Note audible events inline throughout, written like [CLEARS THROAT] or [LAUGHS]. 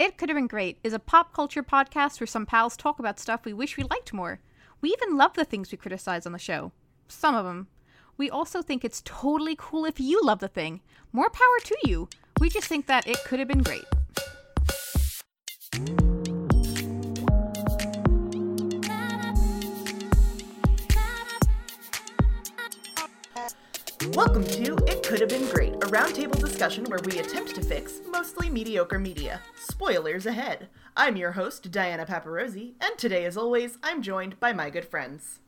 It Could Have Been Great is a pop culture podcast where some pals talk about stuff we wish we liked more. We even love the things we criticize on the show. Some of them. We also think it's totally cool if you love the thing. More power to you. We just think that it could have been great. Welcome to It Could Have Been Great, a roundtable discussion where we attempt to fix mostly mediocre media. Spoilers ahead. I'm your host, Diana Paparosi, and today, as always, I'm joined by my good friends.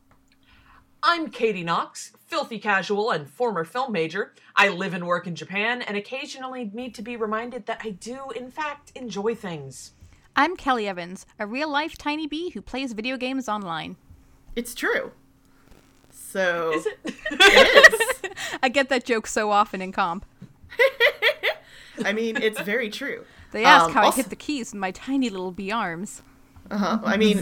I'm Katie Knox, filthy casual and former film major. I live and work in Japan and occasionally need to be reminded that I do, in fact, enjoy things. I'm Kelly Evans, a real life tiny bee who plays video games online. It's true. So. Is it? It is. I get that joke so often in comp. [LAUGHS] I mean, it's very true. They ask Um, how also- I hit the keys with my tiny little B arms. Uh-huh. I mean,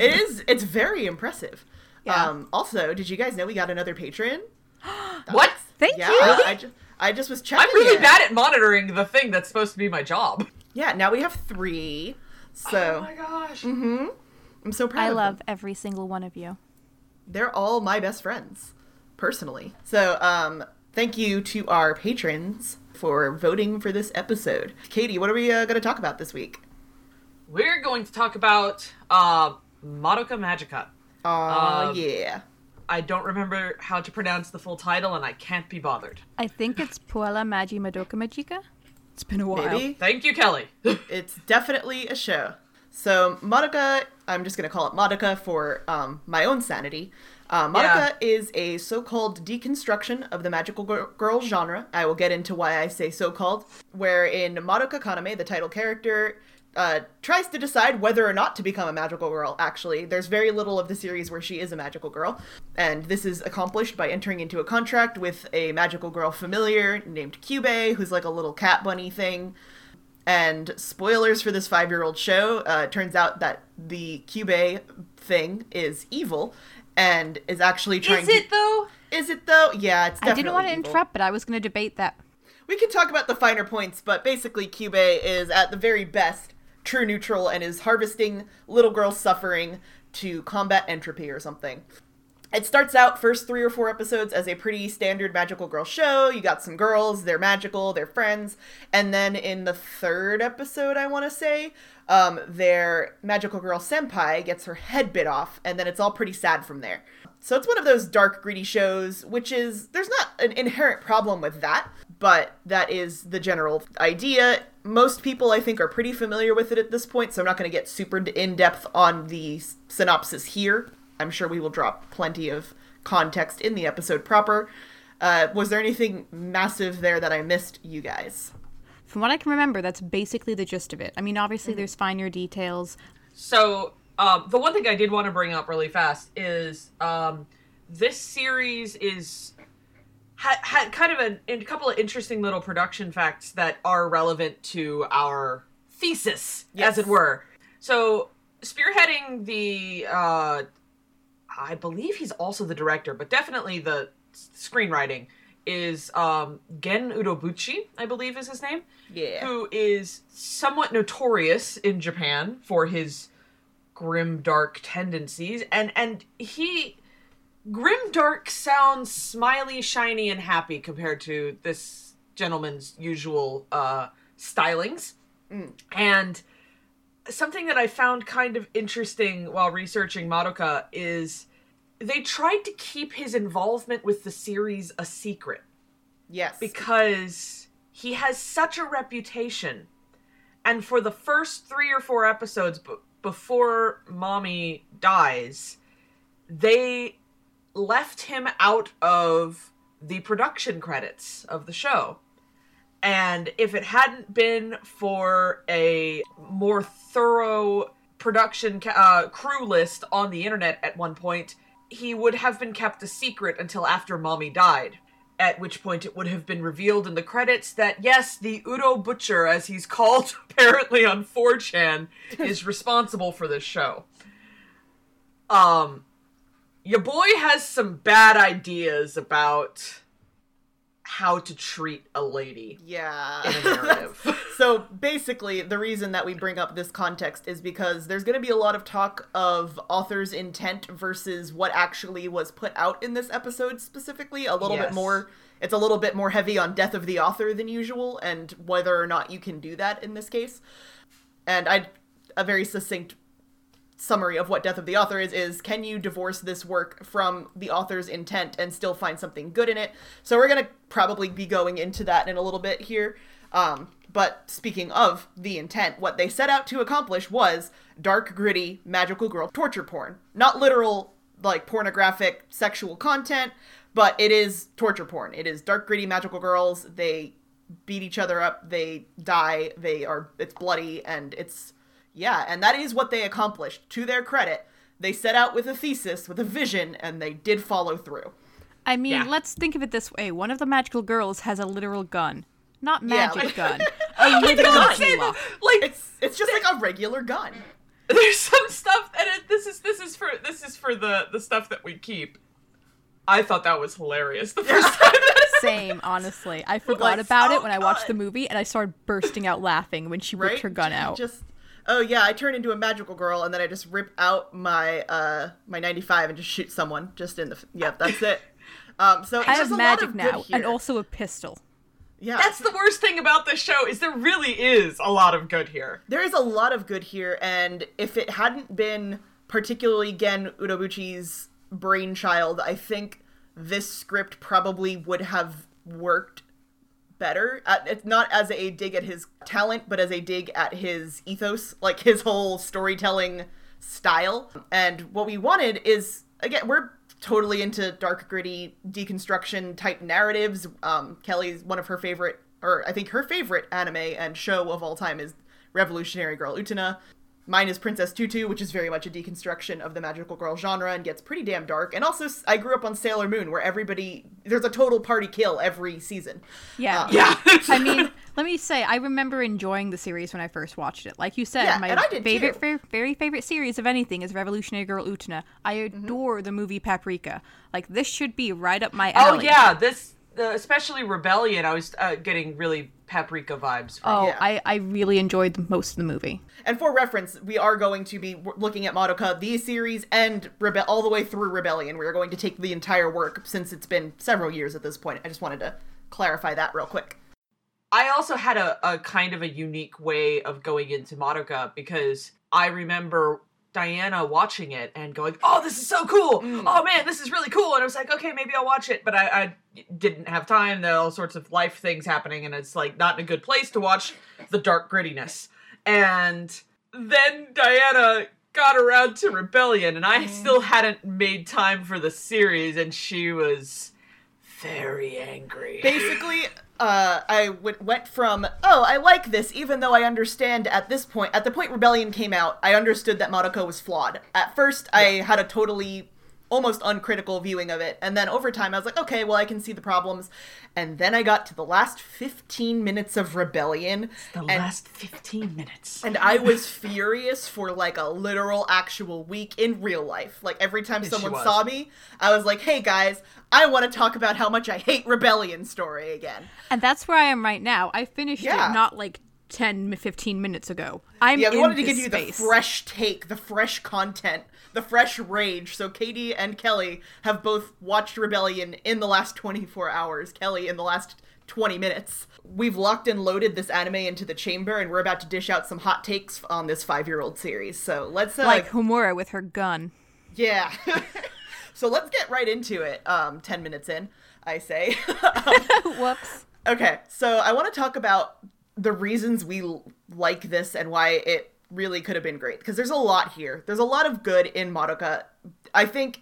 it is. It's very impressive. Yeah. Um, also, did you guys know we got another patron? [GASPS] what? Thank yeah, you. I just, I just was checking. I'm really it. bad at monitoring the thing that's supposed to be my job. Yeah, now we have three. So Oh my gosh. I'm so proud. I of love them. every single one of you. They're all my best friends, personally. So, um, thank you to our patrons for voting for this episode. Katie, what are we uh, going to talk about this week? We're going to talk about uh, Madoka Magica. Aw, Um, yeah. I don't remember how to pronounce the full title and I can't be bothered. I think it's [LAUGHS] Puella Magi Madoka Magica. It's been a while. Maybe Thank you, Kelly. [LAUGHS] it's definitely a show. So, Madoka, I'm just going to call it Madoka for um, my own sanity. Uh, Madoka Yeah. is a so called deconstruction of the magical gir- girl genre. I will get into why I say so called. Where in Madoka Kaname, the title character uh, tries to decide whether or not to become a magical girl, actually. There's very little of the series where she is a magical girl. And this is accomplished by entering into a contract with a magical girl familiar named Kyubey, who's like a little cat bunny thing. And spoilers for this five year old show, uh, turns out that the Kyubey thing is evil and is actually trying Is it though? Is it though? Yeah, it's I didn't want to evil. interrupt, but I was going to debate that. We can talk about the finer points, but basically, Kyubey is at the very best true neutral and is harvesting little girls' suffering to combat entropy or something. It starts out first three or four episodes as a pretty standard magical girl show. You got some girls, they're magical, they're friends, and then in the third episode, I want to say, um, their magical girl senpai gets her head bit off, and then it's all pretty sad from there. So it's one of those dark, greedy shows, which is there's not an inherent problem with that, but that is the general idea. Most people, I think, are pretty familiar with it at this point, so I'm not going to get super in depth on the synopsis here. I'm sure we will drop plenty of context in the episode proper. Uh, was there anything massive there that I missed, you guys? From what I can remember, that's basically the gist of it. I mean, obviously, there's finer details. So, um, the one thing I did want to bring up really fast is um, this series is had, had kind of a, a couple of interesting little production facts that are relevant to our thesis, Yes. as it were. So, spearheading the, uh, I believe he's also the director, but definitely the s- screenwriting is um, Gen Urobuchi, I believe is his name. Yeah. who is somewhat notorious in Japan for his grim dark tendencies. And and he grim dark sounds smiley shiny and happy compared to this gentleman's usual uh stylings. And something that i found kind of interesting while researching madoka is they tried to keep his involvement with the series a secret Yes. because he has such a reputation. And for the first three or four episodes b- before Mami dies, they left him out of the production credits of the show. And if it hadn't been for a more thorough production ca- uh, crew list on the internet at one point, he would have been kept a secret until after Mami died at which point it would have been revealed in the credits that yes, the Urobutcher, as he's called [LAUGHS] apparently on 4chan, [LAUGHS] is responsible for this show. Um, your boy has some bad ideas about how to treat a lady yeah. in a narrative. [LAUGHS] so basically, the reason that we bring up this context is because there's going to be a lot of talk of author's intent versus what actually was put out in this episode specifically. A little bit more. It's a little bit more heavy on death of the author than usual, and whether or not you can do that in this case. And I, a very succinct summary of what death of the author is is can you divorce this work from the author's intent and still find something good in it so we're going to probably be going into that in a little bit here um, but speaking of the intent what they set out to accomplish was dark gritty magical girl torture porn. Not literal like pornographic sexual content but it is torture porn. It is dark gritty magical girls. They beat each other up. They die. They are it's bloody and it's yeah, and that is what they accomplished. To their credit, they set out with a thesis, with a vision, and they did follow through. I mean, Yeah. let's think of it this way: one of the magical girls has a literal gun, not Yeah, magic like- gun, [LAUGHS] a literal Don't say Like It's it's just like a regular gun. [LAUGHS] there's some stuff and it, this is this is for this is for the the stuff that we keep. I thought that was hilarious the first [LAUGHS] time. Same, honestly. I forgot Like, about oh it when I watched the movie, and I started bursting out laughing when she ripped Right? her gun out. Just oh yeah, I turn into a magical girl, and then I just rip out my uh my ninety five and just shoot someone just in the yep. That's it. Um, so it's I just have a magic of good now, and also a pistol. Yeah, That's the worst thing about this show is there really is a lot of good here. there is a lot of good here, and if it hadn't been particularly Gen Urobuchi's brainchild, I think this script probably would have worked better. It's not as a dig at his talent, but as a dig at his ethos, like his whole storytelling style. And what we wanted is again, we're totally into dark, gritty deconstruction type narratives. Um, Kelly's one of her favorite, or I think her favorite anime and show of all time is Revolutionary Girl Utena. Mine is Princess Tutu, which is very much a deconstruction of the magical girl genre and gets pretty damn dark. And also, I grew up on Sailor Moon, where everybody there's a total party kill every season. Yeah. Uh, Yeah. I mean, [LAUGHS] let me say, I remember enjoying the series when I first watched it. Like you said, Yeah, my and I did favorite, fa- very favorite series of anything is Revolutionary Girl Utena. I Mm-hmm. adore the movie Paprika. Like this should be right up my alley. Oh yeah, this uh, especially Rebellion. I was uh, getting really paprika vibes. From. Oh, Yeah. I, I really enjoyed the, most of the movie. And for reference, we are going to be looking at Madoka, the series, and Rebe- all the way through Rebellion. We are going to take the entire work since it's been several years at this point. I just wanted to clarify that real quick. I also had a, a kind of a unique way of going into Madoka because I remember Diana watching it and going, "Oh, this is so cool! Mm. Oh man, this is really cool!" And I was like, "Okay, maybe I'll watch it," but I, I didn't have time. There are all sorts of life things happening, and it's like not in a good place to watch the dark grittiness. And then Diana got around to Rebellion, and I mm. still hadn't made time for the series, and she was very angry. Basically, [LAUGHS] uh, I w- went from, oh, I like this, even though I understand at this point, at the point Rebellion came out, I understood that Madoka was flawed. At first, I had a totally almost uncritical viewing of it, and then over time, I was like, okay, well, I can see the problems. And then I got to the last 15 minutes of Rebellion, the and last 15 minutes. And I was furious for like a literal actual week in real life. Like every time Yes, someone saw me, I was like, "Hey guys, I want to talk about how much I hate Rebellion story again." And that's where I am right now. I finished Yeah. it not like 10, 15 minutes ago. I'm Yeah, we in wanted to this give you space. the fresh take, the fresh content, the fresh rage. So Katie and Kelly have both watched Rebellion in the last 24 hours. Kelly in the last 20 minutes. We've locked and loaded this anime into the chamber, and we're about to dish out some hot takes on this five-year-old series. So let's uh, like Homura with her gun. Yeah. [LAUGHS] so let's get right into it. Um, 10 minutes in, I say. [LAUGHS] [LAUGHS] Whoops. okay, so I want to talk about the reasons we like this and why it really could have been great. Because there's a lot here. There's a lot of good in Madoka. I think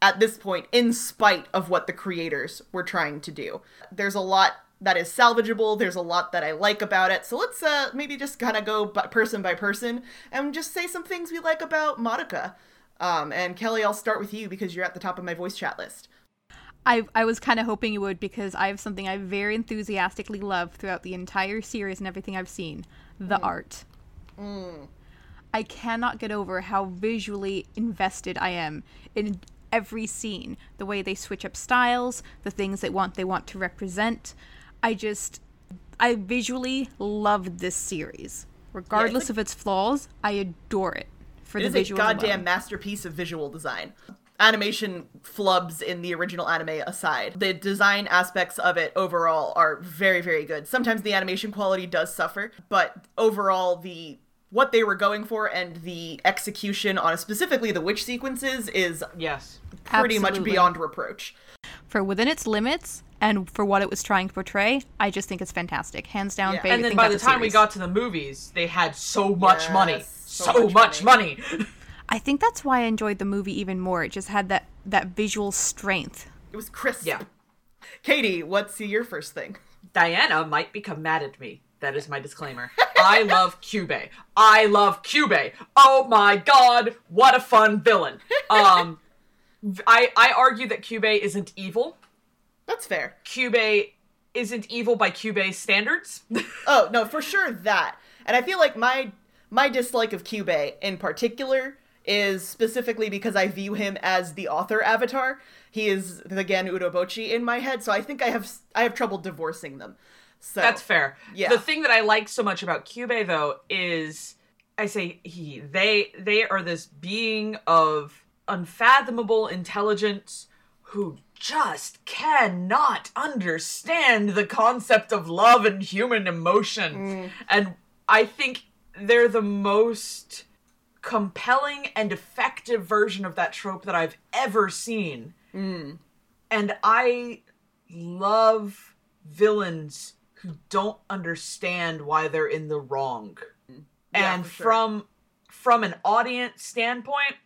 at this point, in spite of what the creators were trying to do, there's a lot that is salvageable. There's a lot that I like about it. So let's uh, maybe just kind of go by person by person and just say some things we like about Madoka. Um, and Kelly, I'll start with you because you're at the top of my voice chat list. I, I was kind of hoping you would because I have something I very enthusiastically love throughout the entire series and everything I've seen the art. Mm. I cannot get over how visually invested I am in every scene. The way they switch up styles, the things they want they want to represent. I just I visually love this series. Regardless like- of its flaws, I adore it for It the is a visual. alone. goddamn masterpiece of visual design. Animation flubs in the original anime aside, the design aspects of it overall are very, very good. Sometimes the animation quality does suffer, but overall, the what they were going for and the execution on specifically the witch sequences is Yes. pretty much beyond reproach. for within its limits and for what it was trying to portray. I just think it's fantastic, hands down. Yeah. And then by about the time we got to the movies, they had so much money. So So, much much, money. [LAUGHS] I think that's why I enjoyed the movie even more. It just had that that visual strength. It was crisp. Yeah. Katie, what's your first thing? Diana might become mad at me. That is my disclaimer. I love QB. I love QB. Oh my god, what a fun villain. Um I I argue that QB isn't evil. That's fair. QB isn't evil by QB standards. [LAUGHS] Oh no, for sure that. And I feel like my my dislike of QB in particular is specifically because I view him as the author avatar. He is the again Urobochi in my head, so I think I have I have trouble divorcing them. So That's fair. Yeah. The thing that I like so much about QB though is I say he they they are this being of unfathomable intelligence who just cannot understand the concept of love and human emotion. Mm. And I think they're the most compelling and effective version of that trope that I've ever seen. Mm. And I love villains who don't understand why they're in the wrong. Yeah, and sure. from from an audience standpoint,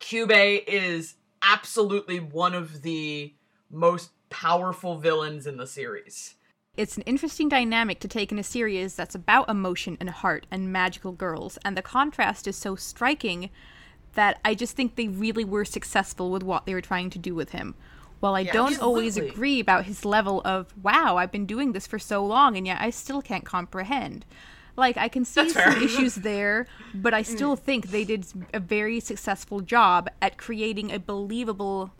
QB is absolutely one of the most powerful villains in the series. It's an interesting dynamic to take in a series that's about emotion and heart and magical girls, and the contrast is so striking that I just think they really were successful with what they were trying to do with him. While I don't always agree about his level of, wow, I've been doing this for so long and yet I still can't comprehend. Like, I can see That's fair. some issues [LAUGHS] there, but I still mm. think they did a very successful job at creating a believable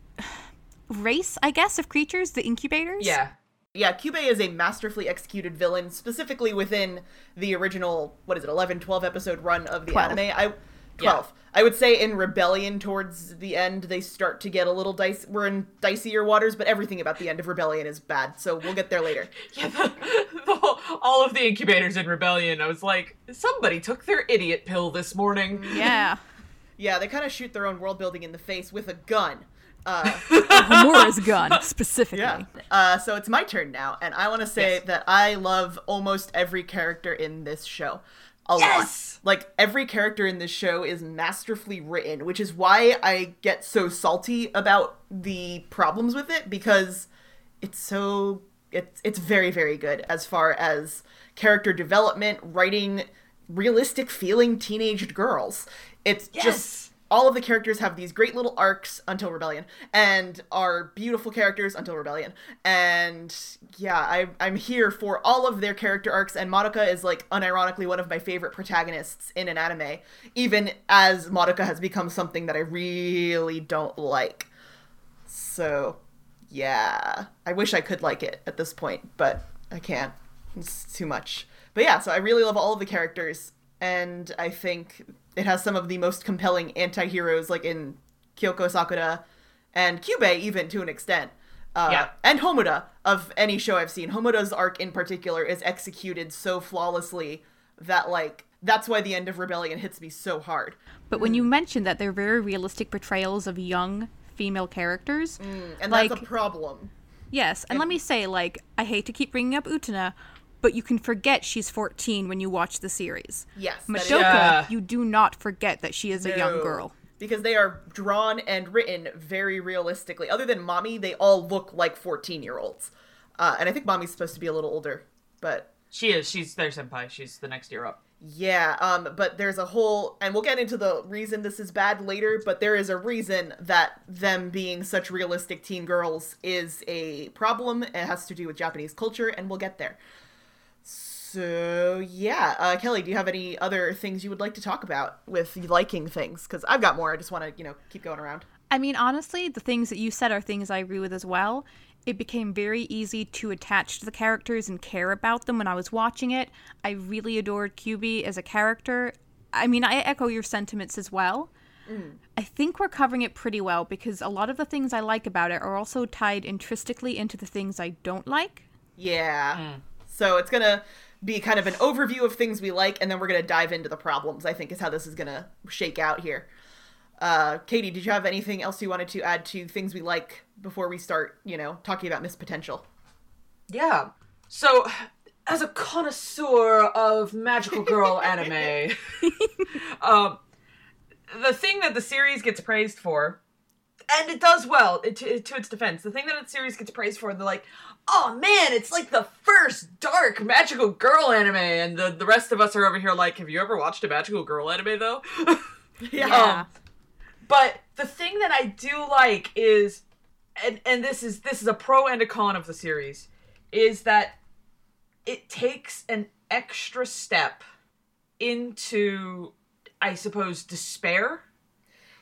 race, I guess, of creatures, the incubators. Yeah. Yeah, QB is a masterfully executed villain, specifically within the original, what is it, 11, 12 episode run of the Twelve. anime. I 12. I would say in Rebellion towards the end they start to get a little dice we're in dicier waters, but everything about the end of Rebellion is bad, so we'll get there later. [LAUGHS] Yeah, the, the whole, all of the incubators in Rebellion, I was like, somebody took their idiot pill this morning. Yeah. Yeah, they kind of shoot their own world building in the face with a gun. Uh, [LAUGHS] [LAUGHS] Homura's gun, specifically. yeah. Uh, so it's my turn now, and I want to say Yes. that I love almost every character in this show. A Yes! lot. Like every character in this show is masterfully written, which is why I get so salty about the problems with it because it's so it's it's very very good as far as character development, writing realistic feeling teenaged girls. It's Yes. just all of the characters have these great little arcs until rebellion and are beautiful characters until rebellion. And yeah I, i'm here for all of their character arcs and Madoka is like unironically one of my favorite protagonists in an anime even as Madoka has become something that i really don't like. So yeah i wish i could like it at this point but i can't. It's too much. But yeah so i really love all of the characters and i think it has some of the most compelling anti-heroes like in kyoko sakura and kyubey even to an extent. Uh, Yeah. and homura of any show i've seen. Homura's arc in particular is executed so flawlessly that like that's why the end of rebellion hits me so hard. But when you mentioned that they're very realistic portrayals of young female characters, and like that's a problem. Yes, and let me say, like, I hate to keep bringing up Utena, but you can forget she's 14 when you watch the series. yes that is- Madoka, Yeah. you do not forget that she is a young girl. Because they are drawn and written very realistically. Other than Mami, they all look like 14 year olds. Uh, and I think Mami's supposed to be a little older. But She is. She's their senpai. She's the next year up. yeah, um, but there's a whole. And we'll get into the reason this is bad later, but there is a reason that them being such realistic teen girls is a problem. It has to do with Japanese culture, and we'll get there. So yeah, uh, Kelly, do you have any other things you would like to talk about with liking things? Because I've got more. I just want to, you know, keep going around. I mean, honestly, the things that you said are things I agree with as well. it became very easy to attach to the characters and care about them when I was watching it. I really adored QB as a character. I mean, I echo your sentiments as well. I think we're covering it pretty well because a lot of the things I like about it are also tied intrinsically into the things I don't like. Yeah. So it's gonna be kind of an overview of things we like, and then we're gonna dive into the problems. I think is how this is gonna shake out here. Uh, Katie, did you have anything else you wanted to add to things we like before we start? You know, talking about Miss Potential. Yeah. So, as a connoisseur of magical girl [LAUGHS] anime, [LAUGHS] um, the thing that the series gets praised for, and it does well to, to its defense, the thing that the series gets praised for, they're like, oh man, it's like the first dark magical girl anime, and the, the rest of us are over here like, have you ever watched a magical girl anime though? [LAUGHS] Yeah. Um, but the thing that I do like is, and and this is this is a pro and a con of the series, is that it takes an extra step into, I suppose, despair.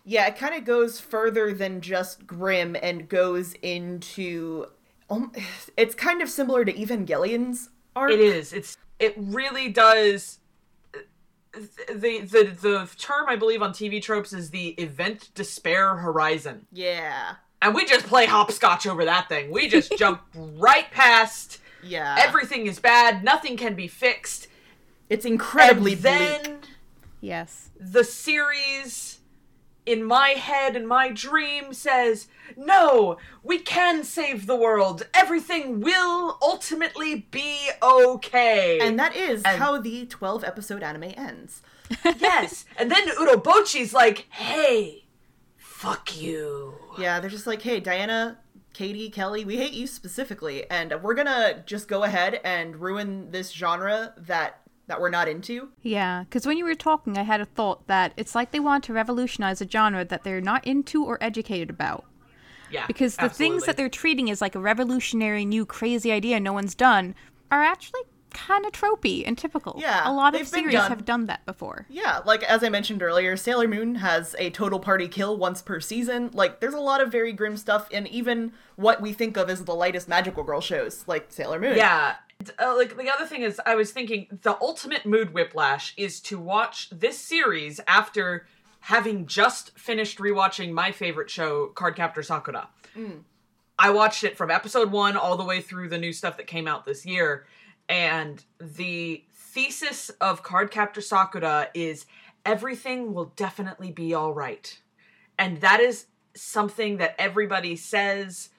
Yeah, it kind of goes further than just grim and goes into. Um, [SIGHS] it's kind of similar to Evangelion's arc. It is. It's it really does. The the the term I believe on TV tropes is the event despair horizon. Yeah. And we just play hopscotch over that thing. We just [LAUGHS] jump right past Yeah. everything is bad, nothing can be fixed. it's incredibly and bleak. Yes. the series in my head and my dream says, "No, we can save the world. Everything will ultimately be okay." And that is And- how the 12 episode anime ends. [LAUGHS] [LAUGHS] yes, and then Urobochi's like, "Hey, fuck you." Yeah, they're just like, hey, Diana, Katie, Kelly, we hate you specifically, and we're gonna just go ahead and ruin this genre that that we're not into. Yeah, because when you were talking, I had a thought that it's like they want to revolutionize a genre that they're not into or educated about. Yeah, Because the things that they're treating as like a revolutionary, new, crazy idea no one's done are actually kind of tropey and typical. Yeah, a lot of series done. have done that before. Yeah, like as I mentioned earlier, Sailor Moon has a total party kill once per season. Like, there's a lot of very grim stuff, and even what we think of as the lightest magical girl shows, like Sailor Moon. Yeah. Uh, like the other thing is, I was thinking the ultimate mood whiplash is to watch this series after having just finished rewatching my favorite show, Cardcaptor Sakura. I watched it from episode one all the way through the new stuff that came out this year, and the thesis of Cardcaptor Sakura is everything will definitely be all right, and that is something that everybody says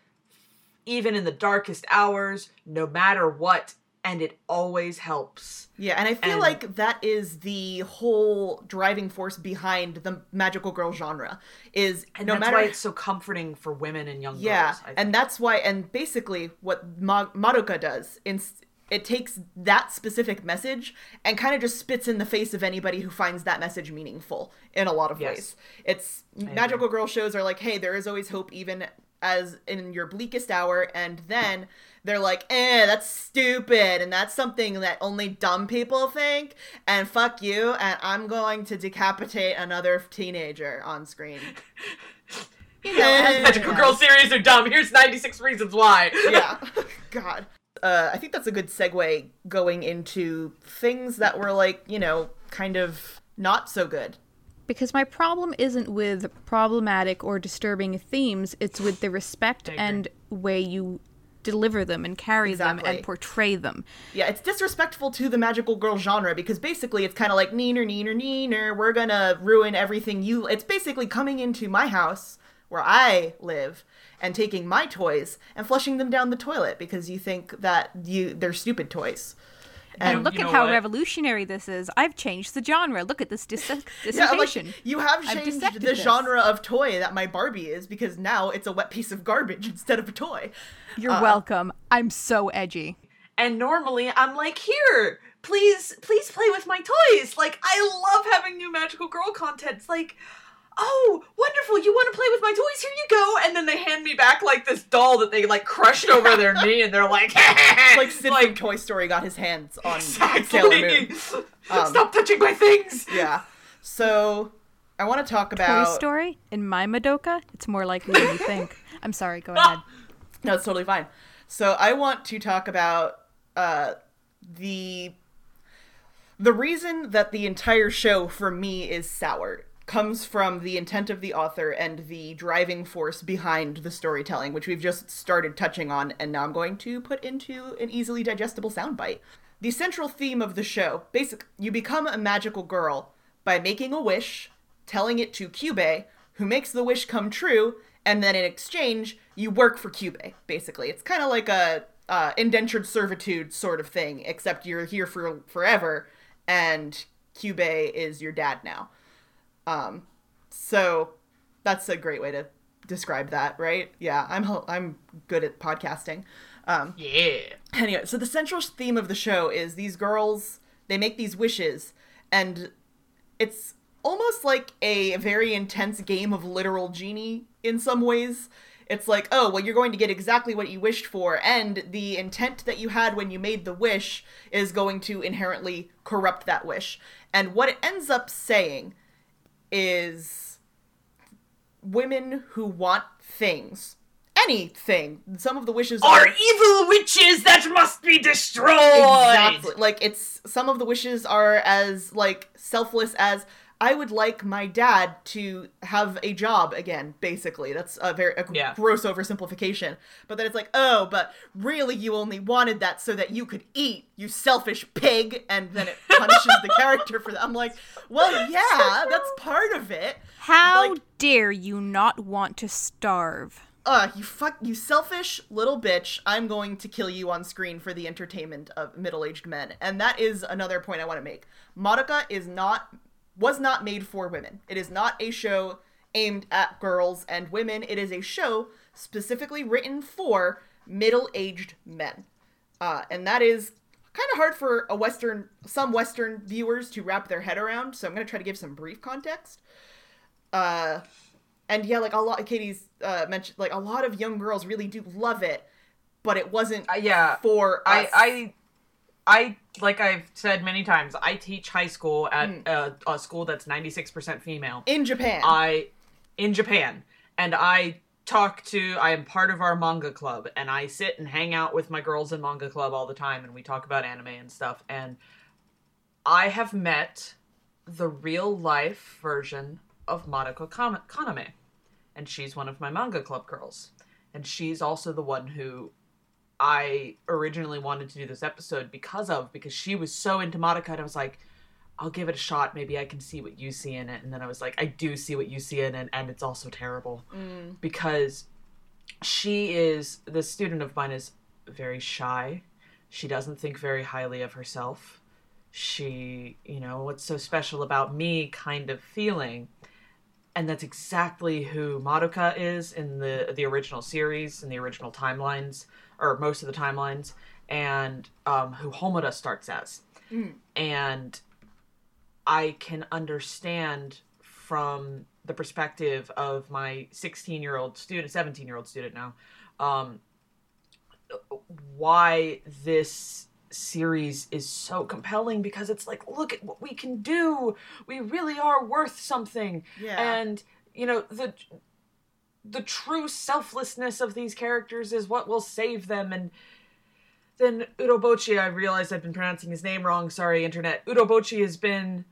even in the darkest hours, no matter what, and it always helps. Yeah, and I feel And- like that is the whole driving force behind the magical girl genre. Is And no that's matter why it's so comforting for women and young Yeah, girls. I think. and that's why, and basically what Ma- Madoka does, in, it takes that specific message and kind of just spits in the face of anybody who finds that message meaningful in a lot of Yes. ways. It's magical girl shows are like, hey, there is always hope even as in your bleakest hour, and then they're like, eh, that's stupid, and that's something that only dumb people think, and fuck you, and I'm going to decapitate another teenager on screen. [LAUGHS] You know, Magical Girl series are dumb. Here's 96 reasons why. yeah. [LAUGHS] [LAUGHS] God. Uh, I think that's a good segue going into things that were like, you know, kind of not so good. Because my problem isn't with problematic or disturbing themes, it's with the respect and way you deliver them and carry them and portray them. Yeah, it's disrespectful to the magical girl genre because basically it's kind of like neener, neener, neener. We're gonna ruin everything you. It's basically coming into my house where I live and taking my toys and flushing them down the toilet because you think that you they're stupid toys. And look you at how what? revolutionary this is. I've changed the genre. Look at this dis- [LAUGHS] Yeah, like you have changed the this. genre of toy that my Barbie is because now it's a wet piece of garbage [LAUGHS] instead of a toy. You're uh, welcome. I'm so edgy. And normally I'm like, here, please, please play with my toys. Like, I love having new magical girl content. It's like, oh, wonderful, you want to play with my toys? Here you go. And then they hand me back like this doll that they like crushed [LAUGHS] over their knee, and they're like, [LAUGHS] like Sid from Toy Story got his hands on Sailor exactly. Moon. Um, Stop touching my things. Yeah. So I want to talk about Toy Story in my Madoka, it's more likely than you think. [LAUGHS] I'm sorry. Go ahead. No, it's totally fine. So I want to talk about uh, the the reason that the entire show for me is sour comes from the intent of the author and the driving force behind the storytelling, which we've just started touching on, and now I'm going to put into an easily digestible soundbite. The central theme of the show, basic, you become a magical girl by making a wish, telling it to Kyubey, who makes the wish come true, and then in exchange, you work for Kyubey. Basically, it's kind of like a uh, indentured servitude sort of thing, except you're here for forever, and Kyubey is your dad now. Um, so that's a great way to describe that, right? Yeah, I'm I'm good at podcasting. Um, Yeah. anyway, so the central theme of the show is these girls, they make these wishes, and it's almost like a very intense game of literal genie in some ways. It's like, oh, well, you're going to get exactly what you wished for, and the intent that you had when you made the wish is going to inherently corrupt that wish. And what it ends up saying is women who want things, anything, some of the wishes Are evil witches that must be destroyed. Exactly. Like it's some of the wishes are as like selfless as I would like my dad to have a job again. Basically, that's a very a Yeah. gross oversimplification. But then it's like, oh, but really, you only wanted that so that you could eat, you selfish pig. And then it [LAUGHS] punishes the character for that. I'm like, well, yeah, that's part of it. How Like- dare you not want to starve? uh, you fuck, you selfish little bitch. I'm going to kill you on screen for the entertainment of middle-aged men. And that is another point I want to make. Madoka is not, was not made for women. It is not a show aimed at girls and women. It is a show specifically written for middle-aged men. Uh, and that is kind of hard for a Western, some Western viewers to wrap their head around. So I'm going to try to give some brief context. Uh, and yeah, like a lot, Katie's uh, mentioned, like a lot of young girls really do love it, but it wasn't Uh, yeah. for I. I, I, like I've said many times, I teach high school at Hmm. a, a school that's 96% female. in Japan. I, in Japan, and I talk to, I am part of our manga club, and I sit and hang out with my girls in manga club all the time, and we talk about anime and stuff, and I have met the real life version of Madoka Kaname, and she's one of my manga club girls, and she's also the one who I originally wanted to do this episode because of because she was so into Madoka and I was like I'll give it a shot. Maybe I can see what you see in it. And then I was like I do see what you see in it and it's also terrible. Mm. Because she is the student of mine is very shy. She doesn't think very highly of herself. She you know what's so special about me kind of feeling and that's exactly who Madoka is in the the original series in the original timelines or most of the timelines and um, who Homura starts as. And I can understand from the perspective of my 16 year old student 17 year old student now um, why this series is so compelling because it's like look at what we can do we really are worth something Yeah. and you know the the true selflessness of these characters is what will save them and then Urobochi, I realized I've been pronouncing his name wrong. Sorry, internet. Urobochi has been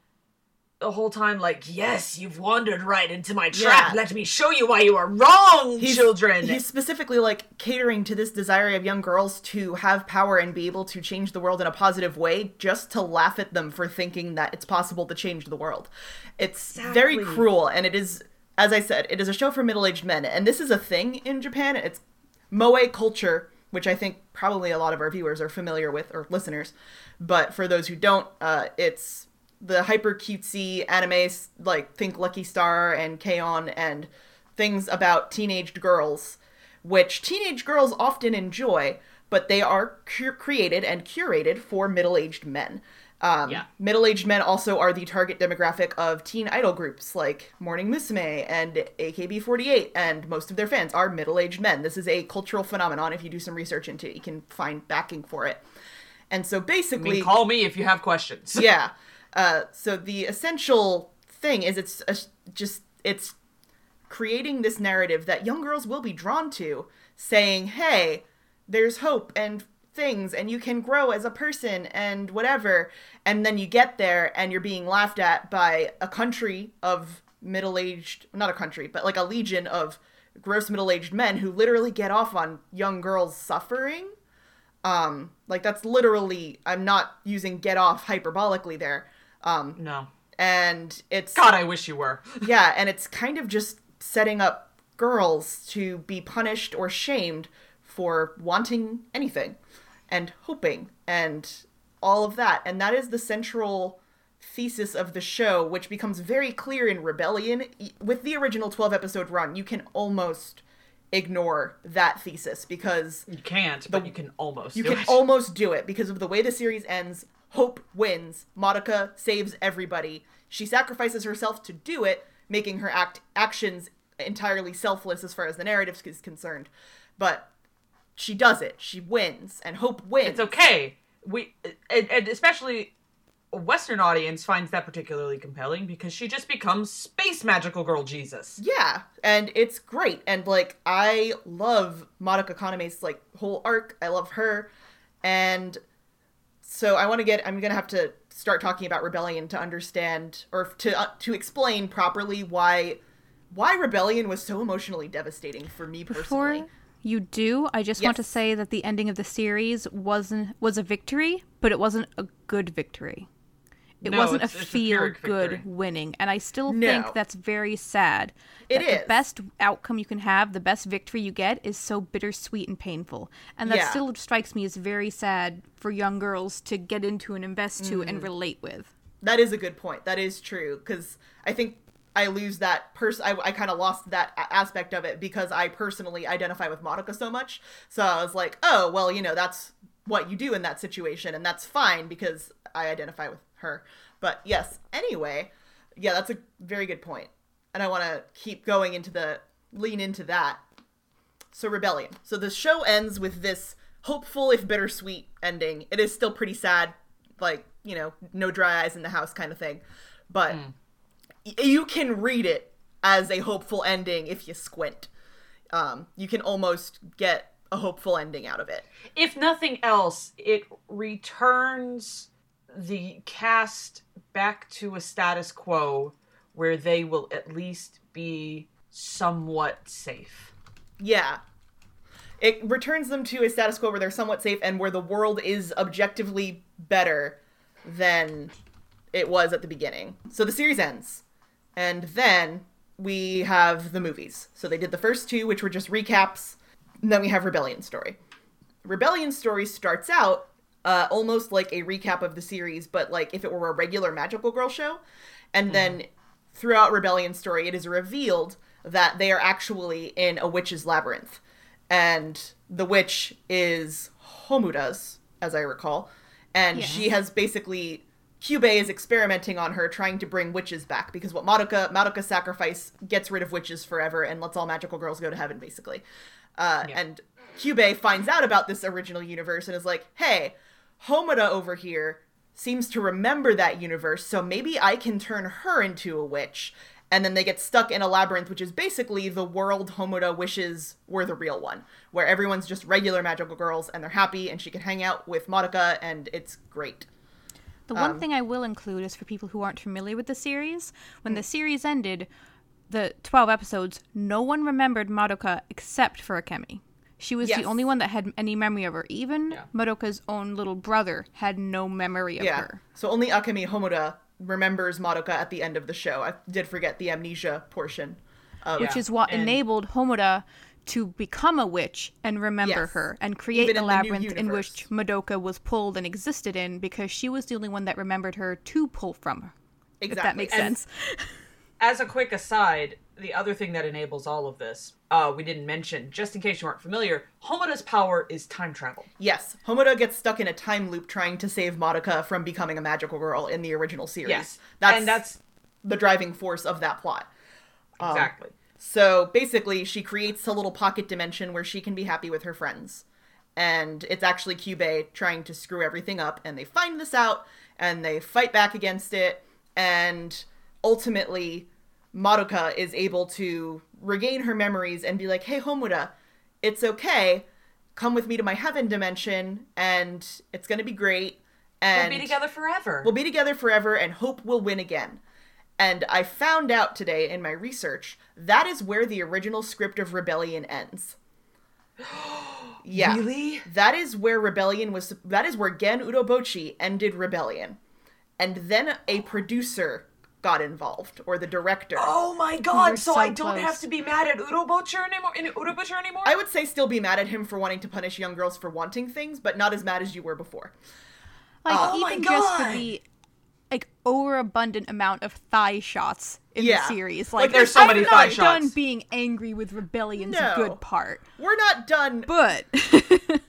the whole time like, yes, you've wandered right into my trap. Yeah. Let me show you why you are wrong, He's- children. He's specifically like catering to this desire of young girls to have power and be able to change the world in a positive way, just to laugh at them for thinking that it's possible to change the world. It's very cruel, and it is, as I said, it is a show for middle-aged men, and this is a thing in Japan. It's moe culture, which I think probably a lot of our viewers are familiar with or listeners, but for those who don't, uh, it's the hyper cutesy anime like think Lucky Star and K-On! and things about teenaged girls, which teenage girls often enjoy, but they are created and curated for middle-aged men. Um, Yeah. Middle-aged men also are the target demographic of teen idol groups like Morning Musume and AKB48, and most of their fans are middle-aged men. This is a cultural phenomenon. If you do some research into it, you can find backing for it. And so I basically, mean, call me if you have questions. yeah. Uh, so the essential thing is it's a, just it's creating this narrative that young girls will be drawn to saying, hey, there's hope and things and you can grow as a person and whatever. And then you get there and you're being laughed at by a country of middle aged, not a country, but like a legion of gross middle aged men who literally get off on young girls suffering. Um, like that's literally, I'm not using get off hyperbolically there. Um, No. and it's God, I wish you were. [LAUGHS] yeah, and it's kind of just setting up girls to be punished or shamed for wanting anything and hoping and all of that. And that is the central thesis of the show, which becomes very clear in Rebellion. With the original 12 episode run, you can almost ignore that thesis because You can't, but you can almost you can it. almost do it because of the way the series ends. Hope wins. Madoka saves everybody. She sacrifices herself to do it, making her act actions entirely selfless as far as the narrative is concerned. But she does it. She wins, and Hope wins. it's okay. We and, and especially a Western audience finds that particularly compelling because she just becomes space magical girl Jesus. Yeah, and it's great. And like I love Madoka Kaname's like whole arc. I love her. And so I want to get I'm going to have to start talking about Rebellion to understand or to uh, to explain properly why why Rebellion was so emotionally devastating for me personally. Before you do, I just want to say that the ending of the series wasn't was a victory, but it wasn't a good victory. It No, wasn't a it's- it's a feel good victory. winning, and I still No. think that's very sad. It that The best outcome you can have, the best victory you get, is so bittersweet and painful, and that Yeah. still strikes me as very sad for young girls to get into and invest to Mm. and relate with. That is a good point. That is true because I think I lose that person. I, I kind of lost that a- aspect of it because I personally identify with Madoka so much. So I was like, oh well, you know, that's what you do in that situation, and that's fine because I identify with her. But yes, anyway, yeah, that's a very good point, and I want to keep going into the lean into that. So rebellion. So the show ends with this hopeful if bittersweet ending. It is still pretty sad, like you know, no dry eyes in the house kind of thing, but y- you can read it as a hopeful ending if you squint. Um, you can almost get a hopeful ending out of it. If nothing else, it returns the cast back to a status quo where they will at least be somewhat safe. Yeah. It returns them to a status quo where they're somewhat safe and where the world is objectively better than it was at the beginning. So the series ends. And then we have the movies. So they did the first two, which were just recaps. And then we have Rebellion Story. Rebellion Story starts out uh, almost like a recap of the series, but like if it were a regular Magical Girl show. And then throughout Rebellion Story, it is revealed that they are actually in a witch's labyrinth. And the witch is Homura's, as I recall. And she has basically. Kyubey is experimenting on her, trying to bring witches back because what Madoka Madoka's sacrifice gets rid of witches forever and lets all magical girls go to heaven, basically. Uh, Yeah. And Kyubey finds out about this original universe and is like, "Hey, Homura over here seems to remember that universe, so maybe I can turn her into a witch." And then they get stuck in a labyrinth, which is basically the world Homura wishes were the real one, where everyone's just regular magical girls and they're happy, and she can hang out with Madoka, and it's great. The one Um, thing I will include is for people who aren't familiar with the series. When the series ended, the 12 episodes, no one remembered Madoka except for Akemi. She was Yes. the only one that had any memory of her. Even Yeah. Madoka's own little brother had no memory of yeah. her. So only Akemi Homura remembers Madoka at the end of the show. I did forget the amnesia portion. Of Which Yeah, is what and- enabled Homura to become a witch and remember Yes. her and create the in the labyrinth in which Madoka was pulled and existed in because she was the only one that remembered her to pull from her. exactly. If that makes And- sense. As a quick aside, the other thing that enables all of this, uh, we didn't mention, just in case you aren't familiar, Homura's power is time travel. Yes, Homura gets stuck in a time loop trying to save Madoka from becoming a magical girl in the original series. Yes. That's, and that's the driving force of that plot. exactly. So basically, she creates a little pocket dimension where she can be happy with her friends. And it's actually Kyubey trying to screw everything up, and they find this out, and they fight back against it, and ultimately, Madoka is able to regain her memories and be like, hey, Homura, it's okay. Come with me to my heaven dimension, and it's gonna be great. And We'll be together forever. We'll be together forever, and hope will win again. And I found out today in my research that is where the original script of Rebellion ends. [GASPS] yeah. Really? That is where Rebellion was. That is where Gen Urobuchi ended Rebellion. And then a producer got involved, or the director. Oh my You're god, so, so I don't have to be mad at Urobutcher anymore in Urobutcher anymore? I would say still be mad at him for wanting to punish young girls for wanting things, but not as mad as you were before. Like Oh my even just for God. the like overabundant amount of thigh shots in Yeah. the series. Like, Like, there's so I'm many not thigh done shots. being angry with Rebellion's No. good part, We're not done but [LAUGHS]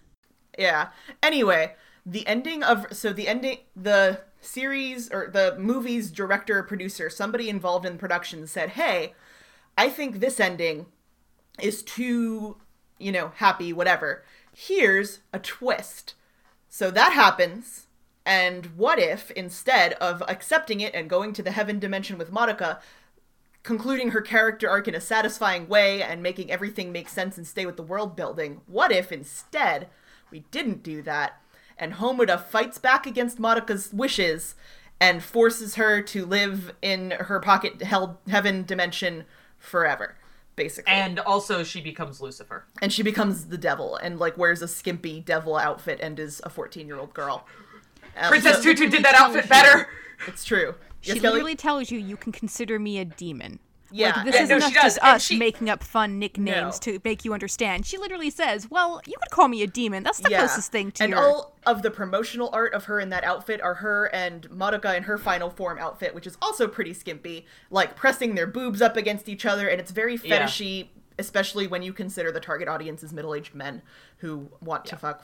Yeah. Anyway, the ending of so the ending the series or the movie's director or producer, somebody involved in production said, "Hey, I think this ending is too, you know, happy whatever. Here's a twist." So that happens, and what if instead of accepting it and going to the heaven dimension with Madoka, concluding her character arc in a satisfying way and making everything make sense and stay with the world building. What if instead we didn't do that and Homura fights back against Madoka's wishes and forces her to live in her pocket held heaven dimension forever, basically. and also she becomes Lucifer. and she becomes the devil and like wears a skimpy devil outfit and is a 14-year-old girl. Um, Princess so- Tutu did that outfit better. It's true. she Yes, Kelly? literally tells you you can consider me a demon. Yeah, Like, this and- isn't no, just us she- making up fun nicknames No. to make you understand. She literally says, "Well, you could call me a demon. That's the closest thing to and your." all of the promotional art of her in that outfit are her and Madoka in her final form outfit, which is also pretty skimpy, like pressing their boobs up against each other, and it's very Yeah. fetishy, especially when you consider the target audience is middle-aged men who want to fuck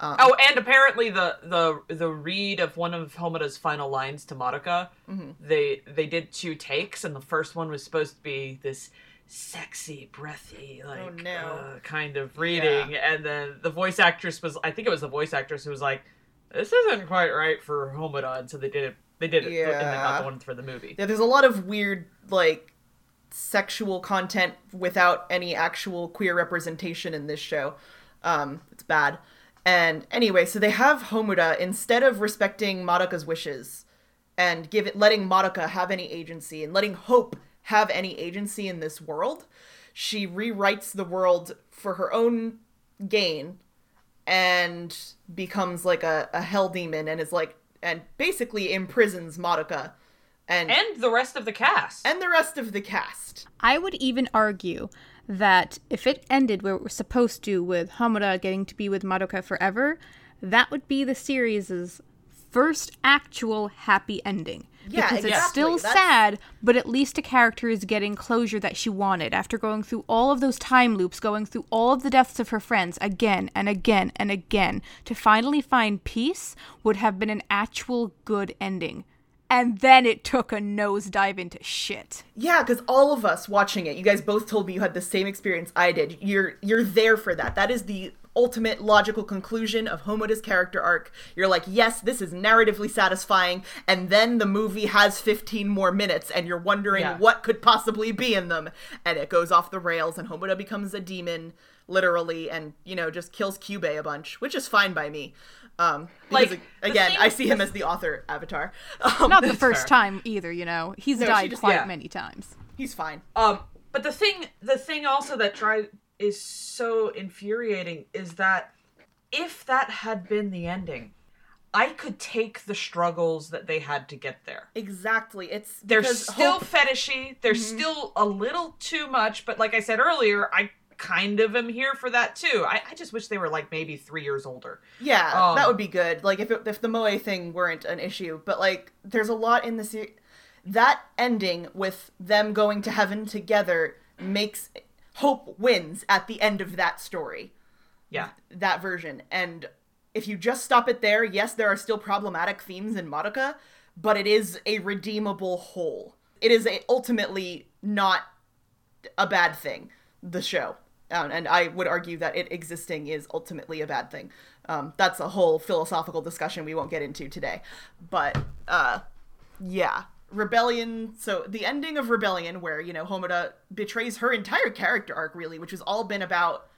fourteen-year-olds. Oh, and apparently the the the read of one of Homura's final lines to Madoka, Mm-hmm. they they did two takes, and the first one was supposed to be this sexy, breathy, like Oh, no. uh, kind of reading, and then the voice actress was I think it was the voice actress who was like, "This isn't quite right for Homura," and so they did it. They did it, and then Yeah. got the one for the movie. Yeah, there's a lot of weird like sexual content without any actual queer representation in this show. Um, it's bad. And anyway, so they have Homura instead of respecting Madoka's wishes and give it letting Madoka have any agency and letting Hope have any agency in this world, she rewrites the world for her own gain and becomes like a, a hell demon and is like and basically imprisons Madoka and And the rest of the cast. and the rest of the cast. I would even argue that if it ended where it was supposed to, with Homura getting to be with Madoka forever, that would be the series' first actual happy ending. Yeah, because it's still That's- sad, but at least a character is getting closure that she wanted after going through all of those time loops, going through all of the deaths of her friends again and again and again. To finally find peace would have been an actual good ending. And then it took a nosedive into shit. Yeah, because all of us watching it, you guys both told me you had the same experience I did. You're you're there for that. That is the ultimate logical conclusion of Homura's character arc. You're like, yes, this is narratively satisfying, and then the movie has 15 more minutes, and you're wondering Yeah. what could possibly be in them, and it goes off the rails, and Homura becomes a demon, literally, and you know just kills Kyubey a bunch, which is fine by me. Um, because Like, again, thing- I see him as the author avatar. Um, Not the [LAUGHS] first fair. time either, you know. He's No, died just- quite yeah. many times. he's fine. Um, but the thing, the thing also that try is so infuriating is that if that had been the ending, I could take the struggles that they had to get there. Exactly. It's They're still Hope- fetishy. They're still a little too much. But like I said earlier, I kind of am here for that too. I, I just wish they were like maybe three years older. Yeah, Um, that would be good. Like if it, if the moe thing weren't an issue, but like there's a lot in the series. That ending with them going to heaven together makes hope wins at the end of that story. Yeah. That version, and if you just stop it there, yes, there are still problematic themes in Madoka, but it is a redeemable whole. It is a, ultimately not a bad thing. The show. Um, and I would argue that it existing is ultimately a bad thing. Um, that's a whole philosophical discussion we won't get into today. But uh, yeah, Rebellion. So the ending of Rebellion, where you know Homura betrays her entire character arc, really, which has all been about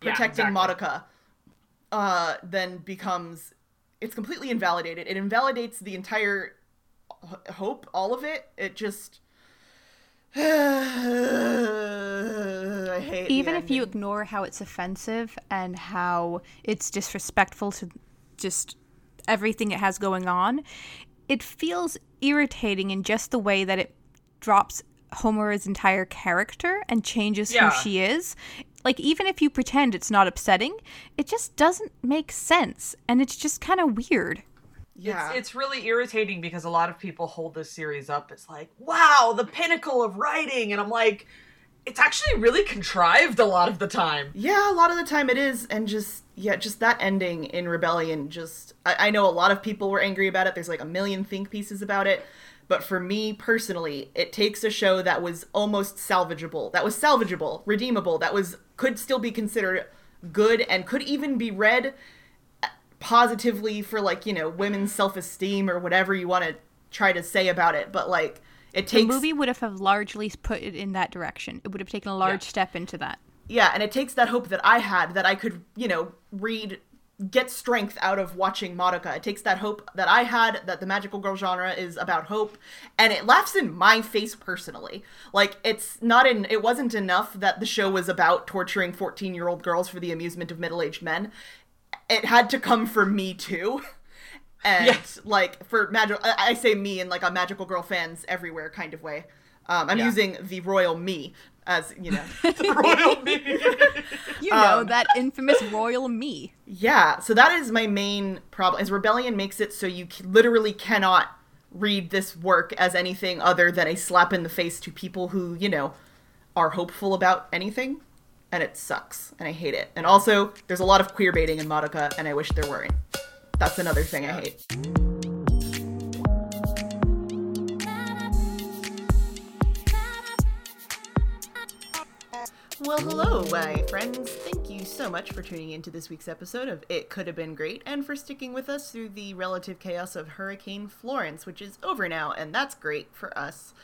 Yeah, protecting exactly. Madoka, uh, then becomes it's completely invalidated. It invalidates the entire h- hope, all of it. It just. [SIGHS] I hate Even if you ignore how it's offensive and how it's disrespectful to just everything it has going on, it feels irritating in just the way that it drops Homura's entire character and changes Yeah. who she is. Like, even if you pretend it's not upsetting, it just doesn't make sense. And it's just kind of weird. Yeah, It's, it's really irritating because a lot of people hold this series up as like, wow, the pinnacle of writing. And I'm like, it's actually really contrived a lot of the time. Yeah, a lot of the time it is, and just yeah, just that ending in Rebellion. Just I, I know a lot of people were angry about it. There's like a million think pieces about it, but for me personally, it takes a show that was almost salvageable, that was salvageable, redeemable, that was could still be considered good, and could even be read positively for like you know women's self esteem or whatever you want to try to say about it. But like it The takes movie would have have largely put it in that direction. It would have taken a large Yeah. step into that. yeah and it takes that hope that i had that i could you know read get strength out of watching Madoka. It takes that hope that I had that the magical girl genre is about hope, and it laughs in my face personally. Like it's not in. It wasn't enough that the show was about torturing fourteen-year-old girls for the amusement of middle-aged men. It had to come for me too. And Yes. like for magic, I I say me in like a magical girl fans everywhere kind of way. Um, I'm Yeah. using the royal me as you know. [LAUGHS] The royal me. You know, Um, that infamous royal me. Yeah, so that is my main problem. Is Rebellion makes it so you c- literally cannot read this work as anything other than a slap in the face to people who, you know, are hopeful about anything, and it sucks, and I hate it. And also, there's a lot of queer baiting in Madoka, and I wish there weren't. That's another thing I hate. Well, hello, my friends. Thank you so much for tuning into this week's episode of It Could Have Been Great and for sticking with us through the relative chaos of Hurricane Florence, which is over now, and that's great for us.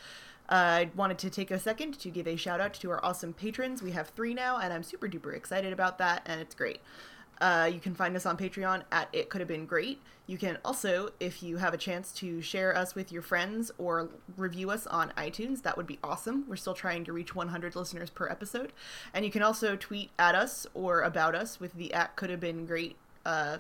I wanted to take a second to give a shout out to our awesome patrons. We have three now, and I'm super duper excited about that, and it's great. Uh, you can find us on Patreon at It Could Have Been Great. You can also, if you have a chance to share us with your friends or review us on iTunes, that would be awesome. We're still trying to reach 100 listeners per episode. And you can also tweet at us or about us with the at Could Have Been Great uh,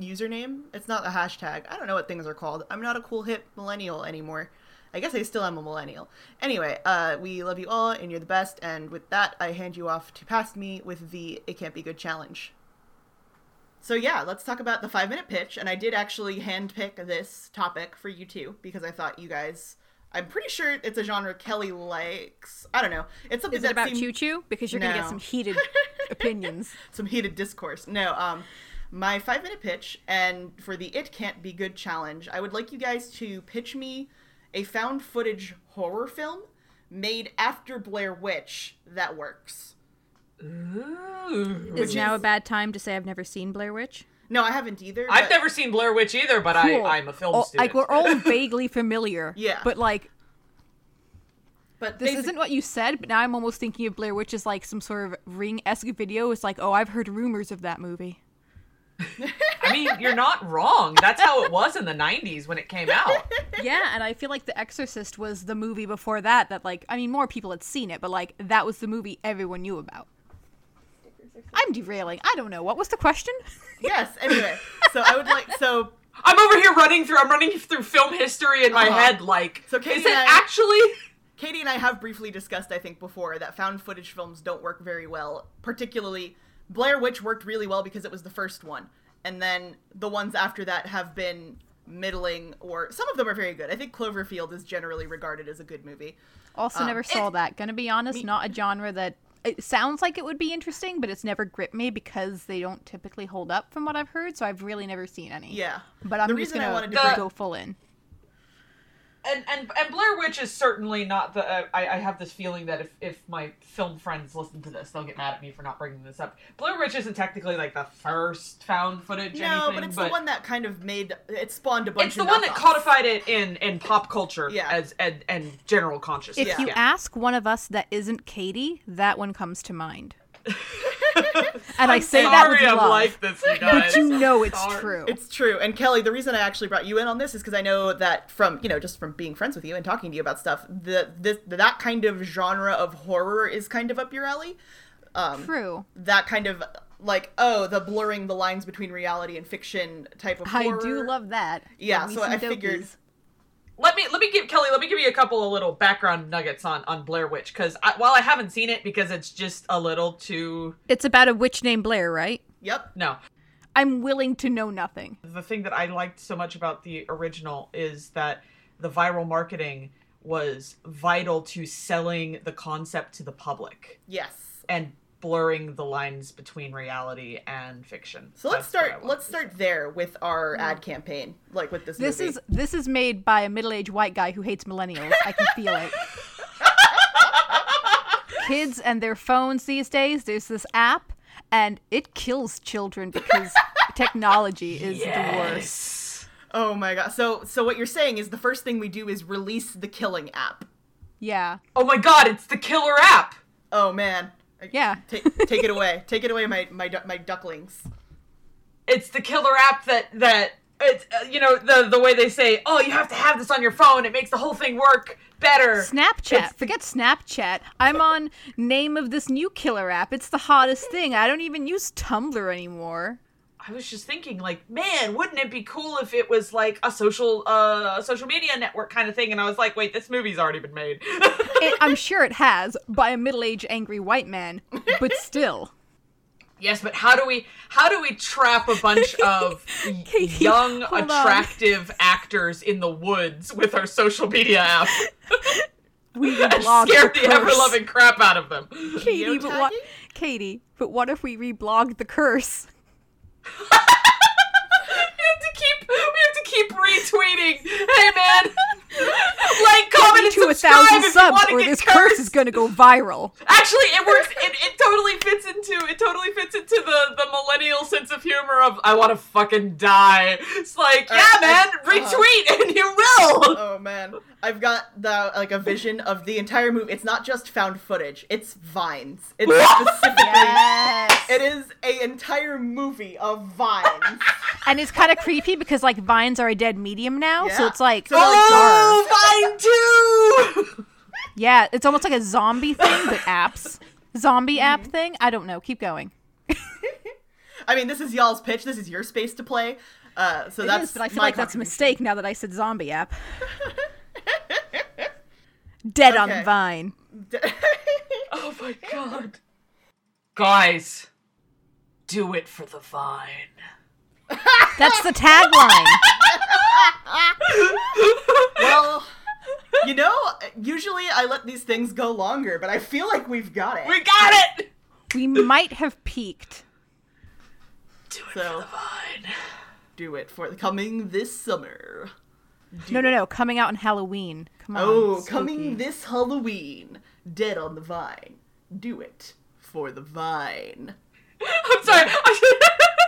username. It's not a hashtag. I don't know what things are called. I'm not a cool hip millennial anymore. I guess I still am a millennial. Anyway, uh, we love you all and you're the best. And with that, I hand you off to past me with the It Can't Be Good challenge. So yeah, let's talk about the five minute pitch. And I did actually handpick this topic for you too because I thought you guys. I'm pretty sure it's a genre Kelly likes. I don't know. It's something Is it that about seemed- Choo Choo? Because you're going to get some heated [LAUGHS] opinions. some heated discourse. No, um, my five minute pitch, and for the It Can't Be Good challenge, I would like you guys to pitch me a found footage horror film made after Blair Witch that works. Ooh. Is Which now a bad time to say I've never seen Blair Witch? No, I haven't either. I've never seen Blair Witch either, but Cool. I, I'm a film Oh, student. Like, we're all [LAUGHS] vaguely familiar. Yeah. But, like, But this basic- isn't what you said, but now I'm almost thinking of Blair Witch as, like, some sort of ring esque video. It's like, oh, I've heard rumors of that movie. I mean, you're not wrong. That's how it was in the 90s when it came out. yeah, and I feel like The Exorcist was the movie before that that, like, I mean, more people had seen it, but, like, that was the movie everyone knew about. I'm derailing. I don't know. What was the question? [LAUGHS] Yes. Anyway, so I would like so I'm over here running through. I'm running through film history in my Uh-huh. head. Like, So Katie is it I- actually? Katie and I have briefly discussed, I think, before that found footage films don't work very well. Particularly, Blair Witch worked really well because it was the first one, and then the ones after that have been middling, or some of them are very good. I think Cloverfield is generally regarded as a good movie. Also, Um, never saw that. Gonna be honest, me- not a genre that it sounds like it would be interesting, but it's never gripped me because they don't typically hold up from what I've heard. So I've really never seen any. Yeah, but I'm the just reason gonna wanted to bring go full in. And and and Blair Witch is certainly not the. Uh, I I have this feeling that if if my film friends listen to this, they'll get mad at me for not bringing this up. Blair Witch isn't technically like the first found footage. No, anything, but it's the one that kind of made it spawned a bunch. Of. It's the of one that codified it in in pop culture Yeah. as and and general consciousness. If you yeah. ask one of us that isn't Katie, that one comes to mind. And I say that with Sorry I'm love, like this, you guys. but you know it's Sorry. true. It's true. And Kelly, the reason I actually brought you in on this is because I know that from, you know, just from being friends with you and talking to you about stuff, the this that kind of genre of horror is kind of up your alley. Um, true. that kind of like, oh, the blurring the lines between reality and fiction type of horror. I do love that. Yeah, Give me so some I figured- dopies. Let me let me give Kelly. Let me give you a couple of little background nuggets on on Blair Witch because while I haven't seen it because it's just a little too It's about a witch named Blair, right? Yep. no. I'm willing to know nothing. The thing that I liked so much about the original is that the viral marketing was vital to selling the concept to the public Yes. and blurring the lines between reality and fiction. So let's That's start. Let's to start there with our ad campaign, like with this. This movie. is this is made by a middle-aged white guy who hates millennials. I can feel it. [LAUGHS] Kids and their phones these days. There's this app, and it kills children because [LAUGHS] technology is the worst. Oh my god. So so what you're saying is the first thing we do is release the killing app. Yeah, Oh my god, it's the killer app. Oh man. Yeah. Take take it away. Take it away, my my my ducklings. it's the killer app that that it's uh, you know the the way they say oh you have to have this on your phone it makes the whole thing work better Snapchat. Forget Snapchat. I'm on name of this new killer app. It's the hottest thing. I don't even use Tumblr anymore. I was just thinking like man wouldn't it be cool if it was like a social uh a social media network kind of thing and i was like wait this movie's already been made It, [LAUGHS] I'm sure it has by a middle-aged angry white man, but still. yes but how do we how do we trap a bunch [LAUGHS] of Katie, young hold on. attractive actors in the woods with our social media app We [LAUGHS] and reblog scare the the ever-loving crap out of them Katie, but what? Katie, but what if we reblogged the curse? [LAUGHS] We have to keep we to keep retweeting. Hey man, [LAUGHS] like, comment, and to a subscribe thousand if you subs, want to or get this cursed. curse is gonna go viral. Actually, it works. It, it totally fits into it. Totally fits into the the millennial sense of humor of I want to fucking die. It's like, yeah, Uh, man, uh, retweet [LAUGHS] and you will. Oh man, I've got the like a vision of the entire movie. It's not just found footage; it's vines. It's specifically. Yes. It is a entire movie of vines. and it's kind of creepy because like vines are a dead medium now, so it's like So they're like Oh, fine too. [LAUGHS] yeah, it's almost like a zombie thing, but [LAUGHS] apps, zombie app Mm-hmm. thing. I don't know. Keep going. [LAUGHS] I mean, this is y'all's pitch. This is your space to play. Uh, so It that's is, but I feel like that's a mistake now that I said zombie app. Dead on Okay. Vine. Oh my god, guys, do it for the vine. That's the tagline. well, you know, usually I let these things go longer, but I feel like we've got it. We got it. we might have peaked. Do it So- for the vine. Do it for coming this summer. No, no, no. Coming out on Halloween. Come on. Oh, spooky. coming this Halloween. Dead on the Vine. Do it for the Vine. [LAUGHS] I'm sorry. [LAUGHS]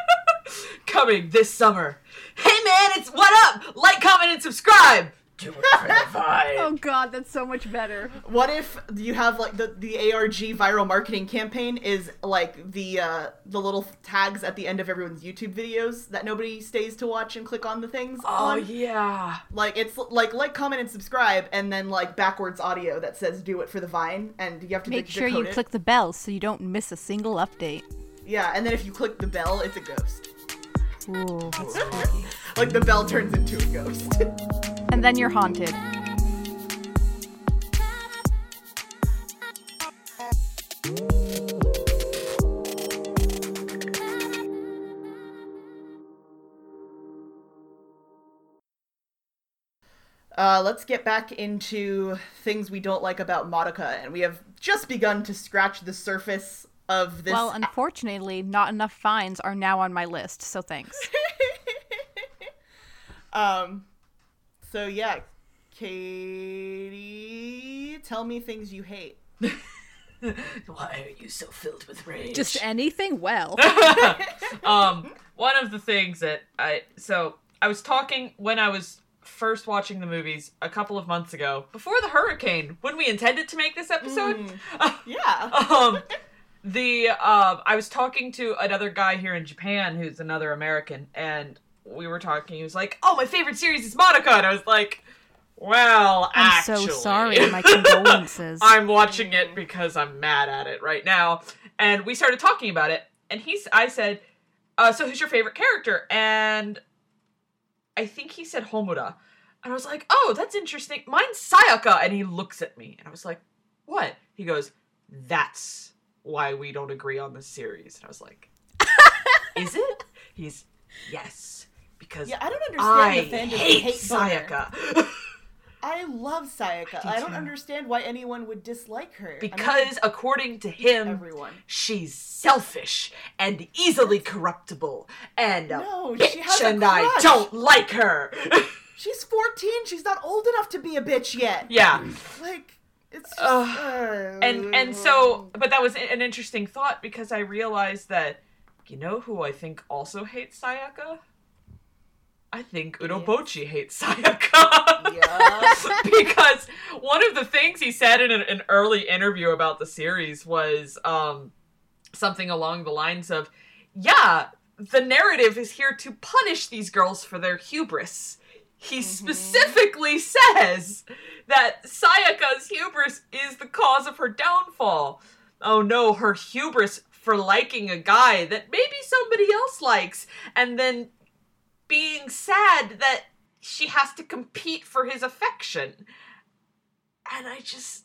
[LAUGHS] Coming this summer. Hey man, it's what up? Like, comment, and subscribe. Do it for the vine. Oh God, that's so much better. What if you have like the the ARG viral marketing campaign is like the uh the little tags at the end of everyone's YouTube videos that nobody stays to watch and click on the things Oh on? yeah. Like it's like like comment and subscribe and then like backwards audio that says do it for the vine and you have to Make de- sure you it. click the bell so you don't miss a single update. Yeah, and then if you click the bell, it's a ghost. Ooh. Like the bell turns into a ghost. And then you're haunted. Uh, let's get back into things we don't like about Madoka, and we have just begun to scratch the surface of this. Well, unfortunately, not enough fines are now on my list, so thanks. [LAUGHS] um, so yeah, Katie, tell me things you hate. [LAUGHS] Why are you so filled with rage? Just anything? Well. [LAUGHS] um, one of the things that I so I was talking when I was first watching the movies a couple of months ago before the hurricane when we intended to make this episode. Yeah. um, the um, I was talking to another guy here in Japan who's another American, and we were talking. He was like, "Oh, my favorite series is Madoka," and I was like, "Well, I'm actually, so sorry. My [LAUGHS] condolences. I'm watching it because I'm mad at it right now." And we started talking about it, and he's. I said, uh, "So who's your favorite character?" And I think he said Homura, and I was like, "Oh, that's interesting. Mine's Sayaka." And he looks at me, and I was like, "What?" He goes, "That's." Why we don't agree on this series. And I was like, [LAUGHS] is it? He's, yes, because Yeah, I don't I understand the fandom hate, hate Sayaka. [LAUGHS] I love Sayaka. I do I, don't understand why anyone would dislike her. I mean, because according to him, everyone. she's selfish and easily corruptible and a No, she bitch has a and I don't like her. [LAUGHS] She's 14. She's not old enough to be a bitch yet. yeah. Like, it's just, uh, and and so but that was an interesting thought because i realized that you know who i think also hates sayaka? I think urobuchi hates sayaka. Yeah. [LAUGHS] because one of the things he said in an, an early interview about the series was um something along the lines of yeah the narrative is here to punish these girls for their hubris he mm-hmm. specifically says that Sayaka's hubris is the cause of her downfall. Oh no, her hubris for liking a guy that maybe somebody else likes, and then being sad that she has to compete for his affection. And I just.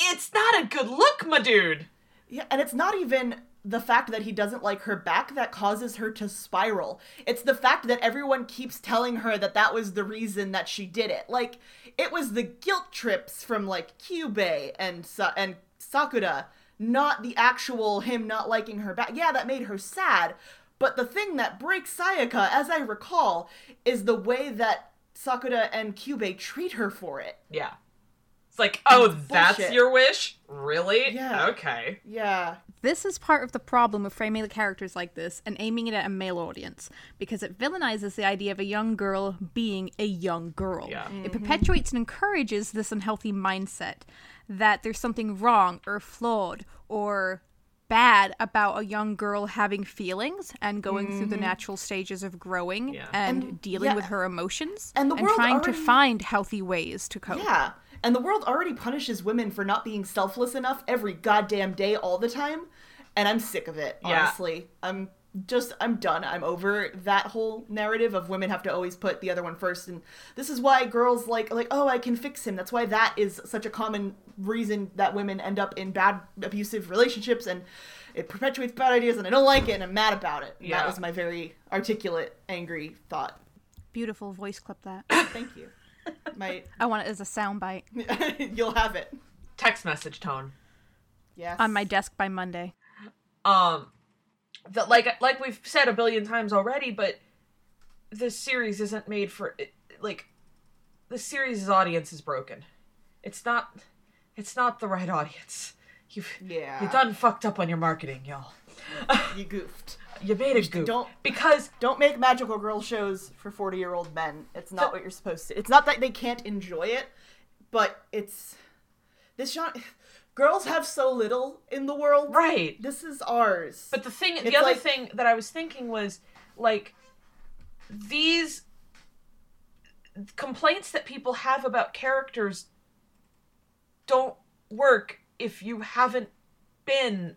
It's not a good look, my dude. Yeah, and it's not even the fact that he doesn't like her back that causes her to spiral. It's the fact that everyone keeps telling her that that was the reason that she did it. Like it was the guilt trips from like Kyubey and Sa- and Sakura, not the actual him not liking her back. Yeah, that made her sad, but the thing that breaks Sayaka, as I recall, is the way that Sakura and Kyubey treat her for it. Yeah. It's like, oh, that's your wish? Really? Yeah. Okay. Yeah. This is part of the problem of framing the characters like this and aiming it at a male audience, because it villainizes the idea of a young girl being a young girl. Yeah. It mm-hmm. perpetuates and encourages this unhealthy mindset that there's something wrong or flawed or bad about a young girl having feelings and going through the mm-hmm. natural stages of growing Yeah. and, And- dealing yeah. with her emotions And the world trying to find healthy ways to cope. Yeah. And the world already punishes women for not being selfless enough every goddamn day all the time. And I'm sick of it, Yeah. honestly. I'm just I'm done. I'm over that whole narrative of women have to always put the other one first and this is why girls like like oh I can fix him. That's why that is such a common reason that women end up in bad abusive relationships and it perpetuates bad ideas and I don't like it and I'm mad about it. Yeah. That was my very articulate angry thought. Beautiful voice clip that. [COUGHS] Thank you. My I want it as a soundbite [LAUGHS] you'll have it. Text message tone. Yes. on my desk by Monday. Um, that like like we've said a billion times already, but this series isn't made for like the series' audience is broken. It's not. It's not the right audience. You've Yeah. you done fucked up on your marketing, y'all. [LAUGHS] You goofed. You made goof don't- because Don't make magical girl shows for 40 year old men. It's not what you're supposed to. It's not that they can't enjoy it, but it's. This genre. [SIGHS] Girls have so little in the world. right. This is ours. But the thing, the other like- thing that I was thinking was like these complaints that people have about characters don't work if you haven't been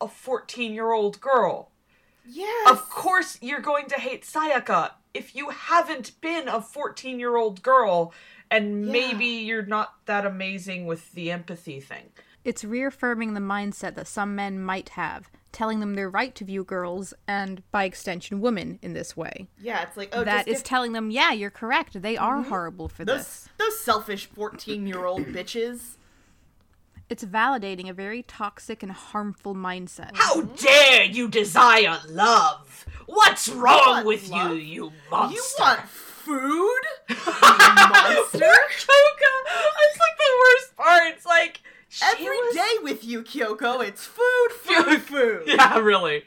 a 14 year old girl. Yes. Of course, you're going to hate Sayaka if you haven't been a 14 year old girl and Yeah. maybe you're not that amazing with the empathy thing. It's reaffirming the mindset that some men might have, telling them they're right to view girls and, by extension, women in this way. Yeah, it's like, oh, that is telling them, yeah, you're correct. They are horrible for this. those, those selfish 14 year old bitches. It's validating a very toxic and harmful mindset. How dare you desire love? What's wrong want with love? you, you monster? You want food? [LAUGHS] monster. Kyoko! It's like the worst part. It's like she Every was- day with you, Kyoko, it's food, food, [LAUGHS] food. Yeah, really.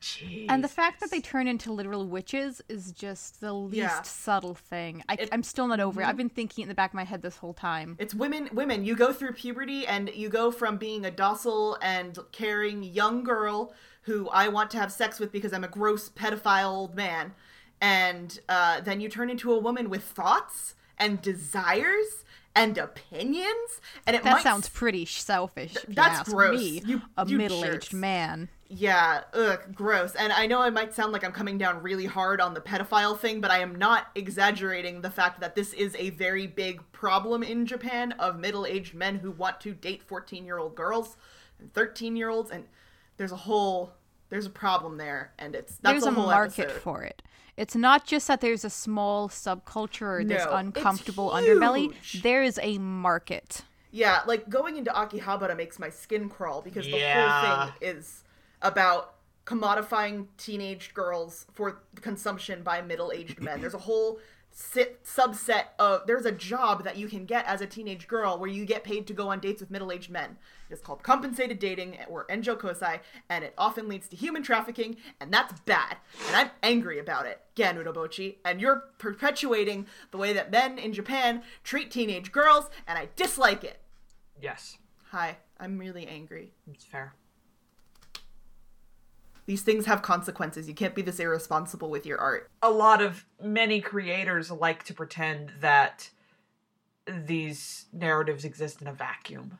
Jeez. And the fact that they turn into literal witches is just the least Yeah. subtle thing. I, Mm-hmm. I'm still not over it. I've been thinking in the back of my head this whole time. It's women. Women. You go through puberty, and you go from being a docile and caring young girl who I want to have sex with because I'm a gross pedophile old man, and uh, then you turn into a woman with thoughts and desires and opinions. And it That might sounds pretty selfish. you that's gross. Me, You- a middle-aged jerks. man. Yeah, ugh, gross. And I know I might sound like I'm coming down really hard on the pedophile thing, but I am not exaggerating the fact that this is a very big problem in Japan of middle aged men who want to date 14 year old girls and 13 year olds. And there's a whole, there's a problem there. And it's, that's There's a a market episode. for it. It's not just that there's a small subculture or this No, uncomfortable underbelly. There is a market. Yeah, like going into Akihabara makes my skin crawl because the Yeah. whole thing is about commodifying teenage girls for consumption by middle-aged men. There's a whole sit subset of there's a job that you can get as a teenage girl where you get paid to go on dates with middle-aged men. It's called compensated dating or enjo kosai, and it often leads to human trafficking, and that's bad. And I'm angry about it, Gen Urobuchi, and you're perpetuating the way that men in Japan treat teenage girls, and I dislike it. yes, Hi, I'm really angry. it's fair. These things have consequences. You can't be this irresponsible with your art. a lot of many creators like to pretend that these narratives exist in a vacuum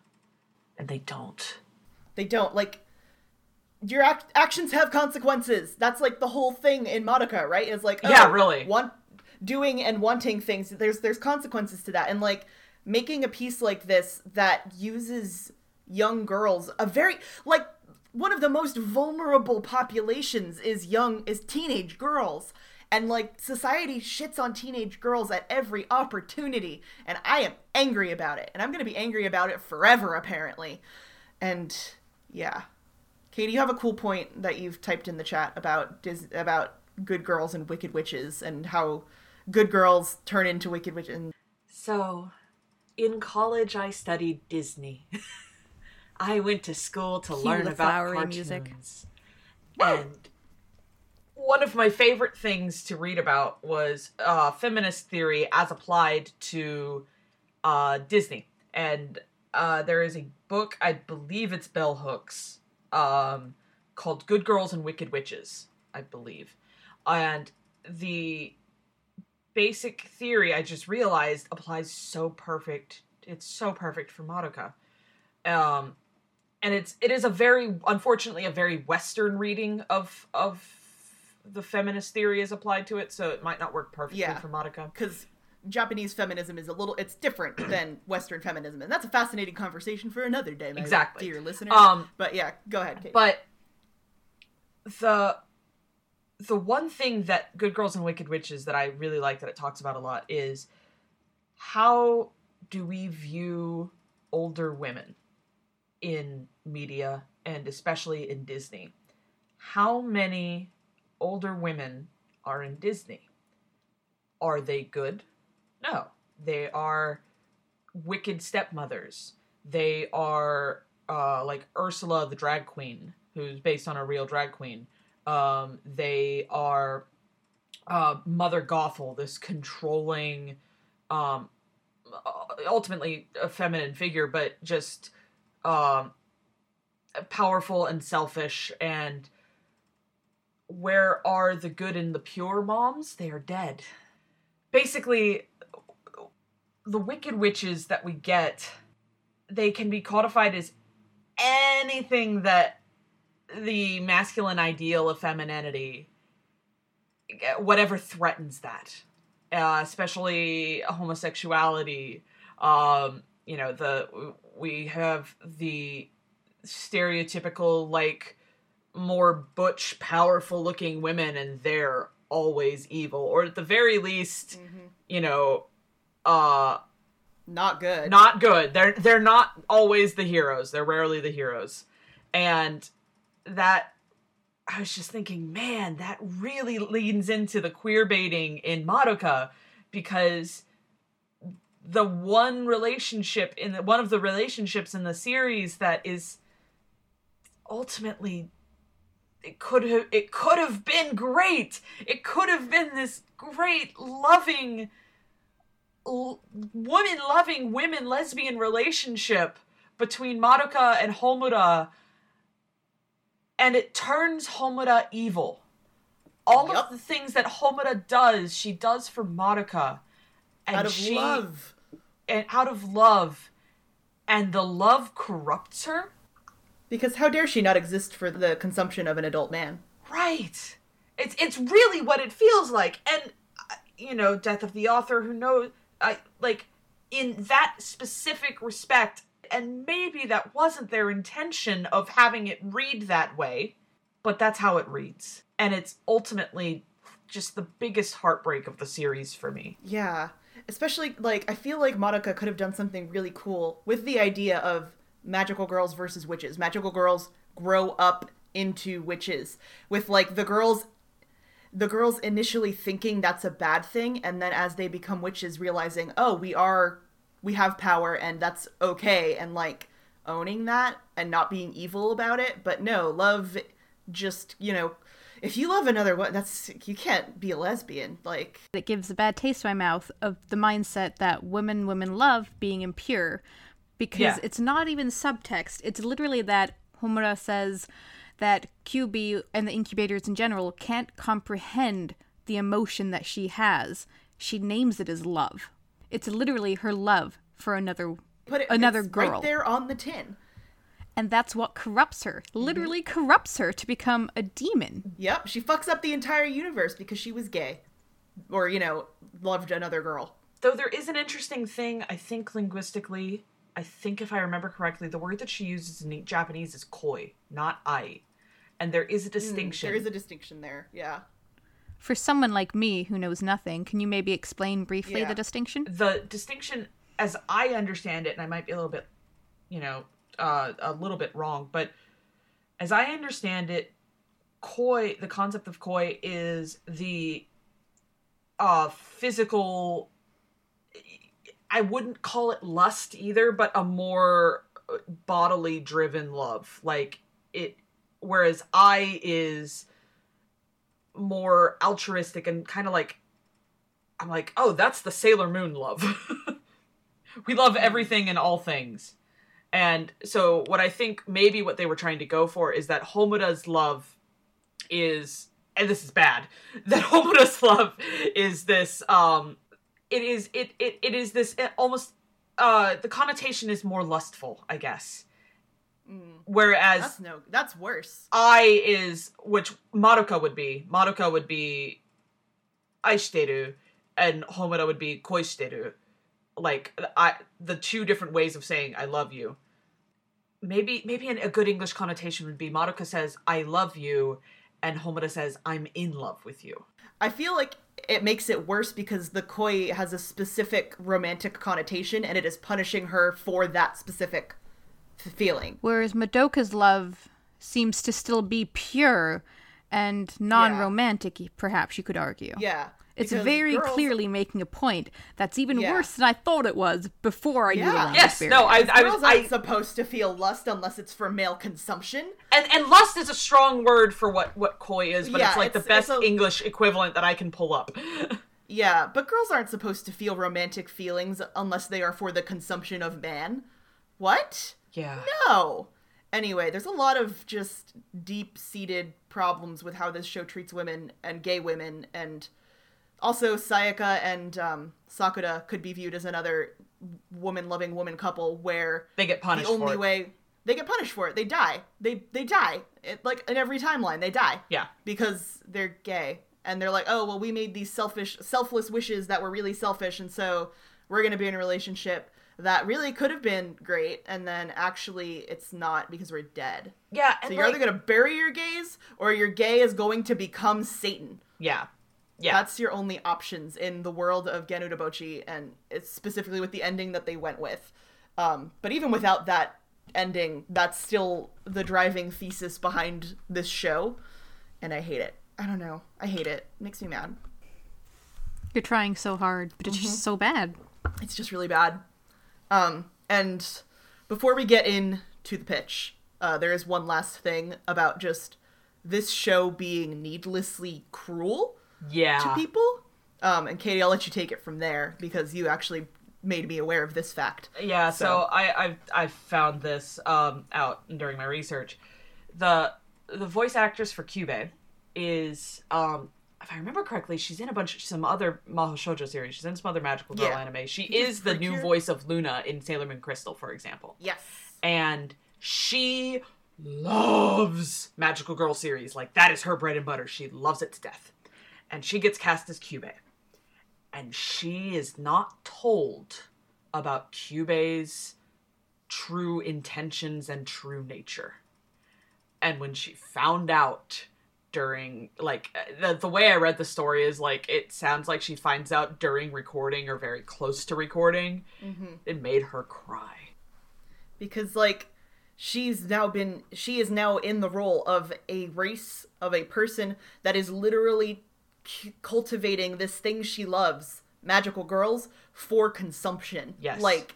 and they don't They don't like your act- actions have consequences. That's like the whole thing in Madoka, right? Is like Yeah, oh, really. want doing and wanting things. There's there's consequences to that, and like making a piece like this that uses young girls, a very like one of the most vulnerable populations is young is teenage girls. And like society shits on teenage girls at every opportunity, and I am angry about it, and I'm gonna be angry about it forever, apparently. And yeah, Katie, you have a cool point that you've typed in the chat about Dis- about good girls and wicked witches, and how good girls turn into wicked witches. And so in college i studied disney [LAUGHS] i went to school to Cue learn about cartoons music. and one of my favorite things to read about was uh, feminist theory as applied to uh, Disney. And uh, there is a book, I believe it's Bell Hooks, um, called Good Girls and Wicked Witches, I believe. And the basic theory I just realized applies so perfect. It's so perfect for Madoka. Um, and it's it is a very unfortunately a very western reading of of the feminist theory is applied to it so it might not work perfectly Yeah. for Madoka. because Japanese feminism is a little it's different [CLEARS THROAT] than Western feminism, and that's a fascinating conversation for another day, my Exactly. dear listeners. Um, but yeah, go ahead, Katie. But the the one thing that Good Girls and Wicked Witches that I really like that it talks about a lot is how do we view older women in media and especially in Disney? How many older women are in Disney? Are they good? No. They are wicked stepmothers. They are uh, like Ursula the drag queen, who's based on a real drag queen. Um, they are uh, Mother Gothel, this controlling, um, ultimately a feminine figure, but just um, powerful and selfish. And where are the good and the pure moms? They are dead. Basically, the wicked witches that we get, they can be codified as anything that the masculine ideal of femininity, whatever threatens that, uh, especially homosexuality. Um, you know, the we have the stereotypical like more butch, powerful looking women, and they're always evil, or at the very least, you know, uh, Not good. not good. They're they're not always the heroes. They're rarely the heroes. And that I was just thinking, man, that really leans into the queer baiting in Madoka because the one relationship in the, one of the relationships in the series that is ultimately it could have it could have been great. It could have been this great loving l- woman loving women lesbian relationship between Madoka and Homura and it turns Homura evil. All Yup. of the things that Homura does, she does for Madoka. And Out of she, love. And out of love. And the love corrupts her? Because how dare she not exist for the consumption of an adult man? Right. It's it's really what it feels like. And uh, you know, death of the author who knows I like in that specific respect and maybe that wasn't their intention of having it read that way, but that's how it reads. And it's ultimately just the biggest heartbreak of the series for me. Yeah. Especially, like, I feel like Madoka could have done something really cool with the idea of magical girls versus witches. Magical girls grow up into witches. With, like, the girls. The girls initially thinking that's a bad thing, and then as they become witches, realizing, oh, we are. We have power, and that's okay, and, like, owning that and not being evil about it. But no, love just, you know. If you love another one, that's you can't be a lesbian. Like It gives a bad taste in my mouth of the mindset that women women love being impure because Yeah. it's not even subtext. It's literally that Homura says that QB and the incubators in general can't comprehend the emotion that she has. She names it as love. It's literally her love for another put it another girl. right there on the tin. And that's what corrupts her. Mm-hmm. Literally corrupts her to become a demon. Yep, she fucks up the entire universe because she was gay, or you know, loved another girl. Though there is an interesting thing, I think linguistically, I think if I remember correctly, the word that she uses in Japanese is koi, not ai. And there is a mm, distinction. There is a distinction there. Yeah. For someone like me who knows nothing, can you maybe explain briefly Yeah. the distinction? the distinction as i understand it and i might be a little bit you know uh, a little bit wrong but as ai understand it koi the concept of koi is the uh physical i wouldn't call it lust either but a more bodily driven love like it whereas i is more altruistic and kind of like I'm like, oh, that's the Sailor Moon love. [LAUGHS] we love everything and all things. And so what I think maybe what they were trying to go for is that Homura's love is and this is bad. [LAUGHS] That Homura's love is this um it is it it, it is this it almost uh the connotation is more lustful, I guess. Whereas That's no. That's worse. I is which Madoka would be. Madoka would be aishiteru and Homura would be koishiteru. Like I the two different ways of saying I love you. Maybe maybe an, a good English connotation would be Madoka says I love you and Homura says I'm in love with you. I feel like it makes it worse because the koi has a specific romantic connotation, and it is punishing her for that specific f- feeling. Whereas Madoka's love seems to still be pure and non romantic, perhaps you could argue. Yeah. It's because very girls- clearly making a point that's even Yeah. worse than I thought it was before I knew the Yeah. language Yes, barrier. no, I I Girls was aren't I supposed to feel lust unless it's for male consumption. and and lust is a strong word for what what koi is, but Yeah, it's like the best a- English equivalent that I can pull up. [LAUGHS] Yeah, but girls aren't supposed to feel romantic feelings unless they are for the consumption of man. What? yeah. No. Anyway, there's a lot of just deep seated problems with how this show treats women and gay women, and also Sayaka and um, Sakura could be viewed as another woman loving woman couple where They get punished the only way they get punished for it. They die. They they die. It, like in every timeline, they die Yeah. because they're gay and they're like oh well we made these selfish selfless wishes that were really selfish and so we're going to be in a relationship that really could have been great and then actually it's not because we're dead Yeah, so you're like, either going to bury your gays or your gay is going to become satan yeah. Yeah. that's your only options in the world of Gen Urobuchi, and it's specifically with the ending that they went with. Um, but even without that ending, that's still the driving thesis behind this show, and I hate it. I don't know. I hate it. Makes me mad. You're trying so hard, but it's just so bad. It's just really bad. Um, and before we get in to the pitch, uh, there is one last thing about just this show being needlessly cruel Yeah. to people. Um, and Katie, I'll let you take it from there because you actually made me aware of this fact. Yeah, so, So- I I've I found this um out during my research. The the voice actress for Kyubey is um if I remember correctly, she's in a bunch of some other Mahou Shoujo series. She's in some other magical girl Yeah. anime. She Is is the new voice of Luna in Sailor Moon Crystal, for example. Yes. And she loves magical girl series. Like that is her bread and butter. She loves it to death. And she gets cast as Kyubey. And she is not told about Kyubey's true intentions and true nature. And when she found out during like uh, the, the way I read the story is like it sounds like she finds out during recording or very close to recording. Mm-hmm. It made her cry. because like she's now been she is now in the role of a race of a person that is literally c- cultivating this thing she loves magical girls for consumption. Yes. like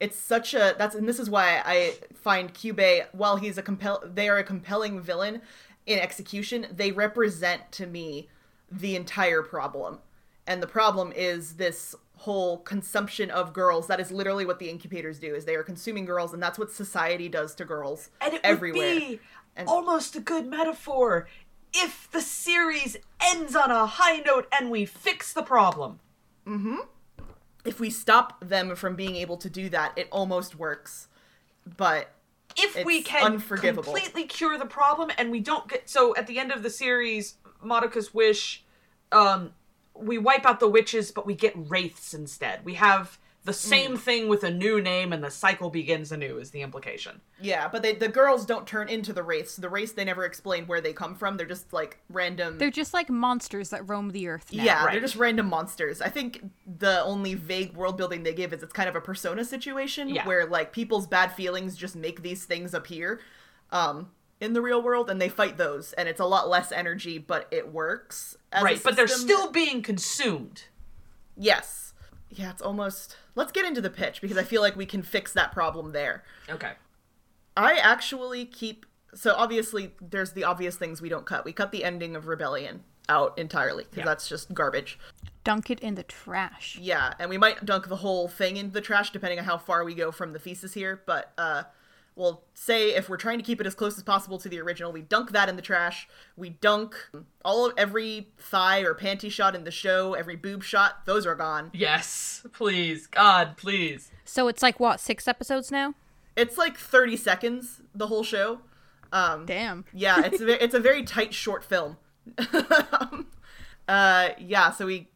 it's such a that's and this is why i find kyubey while he's a compel they are a compelling villain in execution they represent to me the entire problem. And the problem is this whole consumption of girls. That is literally what the incubators do is they are consuming girls and that's what society does to girls And it everywhere would be And- almost a good metaphor if the series ends on a high note and we fix the problem. if we stop them from being able to do that it almost works but If we can completely cure the problem and we don't get so at the end of the series, Madoka's wish, um, we wipe out the witches, but we get wraiths instead. We have the same thing with a new name and the cycle begins anew is the implication. yeah but they, the girls don't turn into the wraiths the wraiths they never explain where they come from they're just like random They're just like monsters that roam the earth now. Yeah, right. they're just random monsters. I think the only vague world building they give is it's kind of a persona situation Yeah. where like people's bad feelings just make these things appear um in the real world and they fight those and it's a lot less energy but it works. as a right, but they're still being consumed. Yes. Yeah, it's almost Let's get into the pitch because I feel like we can fix that problem there. Okay. I actually keep so obviously there's the obvious things we don't cut. We cut the ending of Rebellion out entirely because Yeah. that's just garbage. Dunk it in the trash. Yeah, and we might dunk the whole thing in the trash depending on how far we go from the thesis here, but uh we'll say if we're trying to keep it as close as possible to the original, we dunk that in the trash. We dunk all of every thigh or panty shot in the show, every boob shot, those are gone. Yes, please. God, please. So it's like what, six episodes now? It's like 30 seconds the whole show. Um Damn. yeah, it's a, it's a very tight short film. [LAUGHS] uh yeah, so we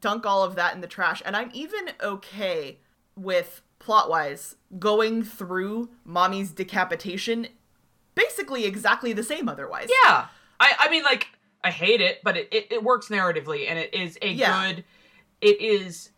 dunk all of that in the trash and I'm even okay with plot-wise going through Mami's decapitation basically exactly the same otherwise. Yeah. I I mean like I hate it, but it, it, it works narratively and it is a Yeah. good it is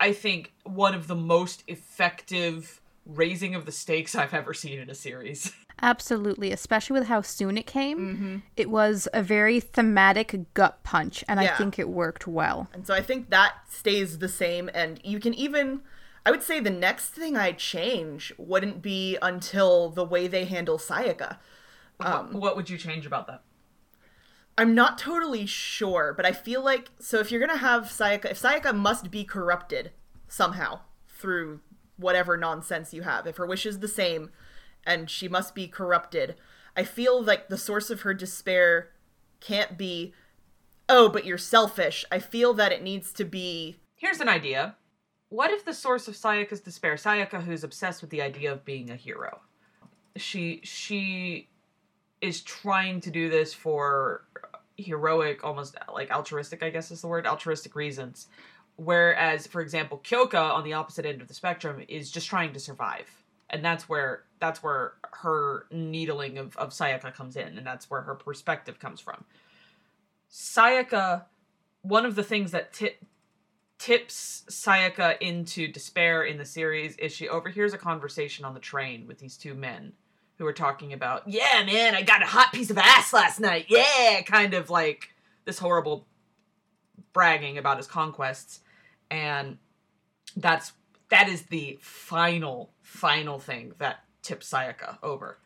I think one of the most effective raising of the stakes I've ever seen in a series. [LAUGHS] Absolutely, especially with how soon it came. Mm-hmm. It was a very thematic gut punch, and I think it worked well. And so I think that stays the same and you can even I would say the next thing I'd change wouldn't be until the way they handle Sayaka. Um, what would you change about that? I'm not totally sure, but I feel like so if you're gonna have Sayaka, if Sayaka must be corrupted somehow through whatever nonsense you have, if her wish is the same and she must be corrupted, I feel like the source of her despair can't be, oh, but you're selfish. I feel that it needs to be, Here's an idea. What if the source of Sayaka's despair, Sayaka who's obsessed with the idea of being a hero, she she is trying to do this for heroic, almost like altruistic, I guess is the word, altruistic reasons. Whereas, for example, Kyoko on the opposite end of the spectrum is just trying to survive. And that's where that's where her needling of, of Sayaka comes in, and that's where her perspective comes from. Sayaka, one of the things that ti tips Sayaka into despair in the series is she overhears a conversation on the train with these two men who are talking about, yeah, man, I got a hot piece of ass last night. Yeah, kind of like this horrible bragging about his conquests and that's that is the final final thing that tips Sayaka over.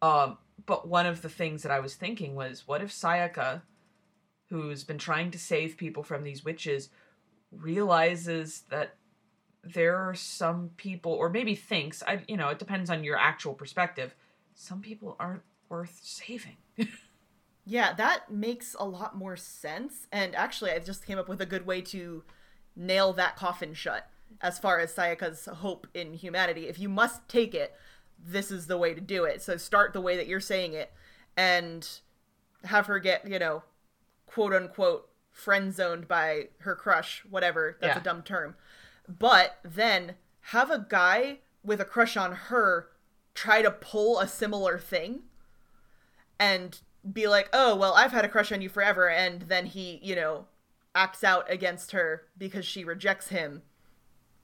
Um, but one of the things that I was thinking was, what if Sayaka, who's been trying to save people from these witches, realizes that there are some people, or maybe thinks, I you know, it depends on your actual perspective. Some people aren't worth saving. [LAUGHS] Yeah, that makes a lot more sense. And actually, I just came up with a good way to nail that coffin shut as far as Sayaka's hope in humanity. If you must take it, this is the way to do it. So start the way that you're saying it and have her get, you know, quote unquote, friend zoned by her crush, whatever. That's Yeah. a dumb term. But then have a guy with a crush on her try to pull a similar thing and be like, oh, well, I've had a crush on you forever. And then he, you know, acts out against her because she rejects him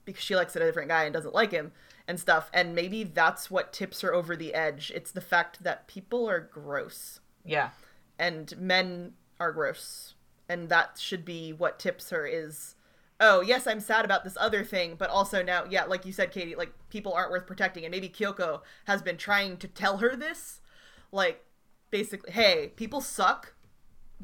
because she likes a different guy and doesn't like him and stuff. And maybe that's what tips her over the edge. It's the fact that people are gross yeah. and men are gross. And that should be what tips her is oh, yes, I'm sad about this other thing, but also now, yeah, like you said, Katie, like people aren't worth protecting. And maybe Kyoko has been trying to tell her this. Like, basically, hey, people suck.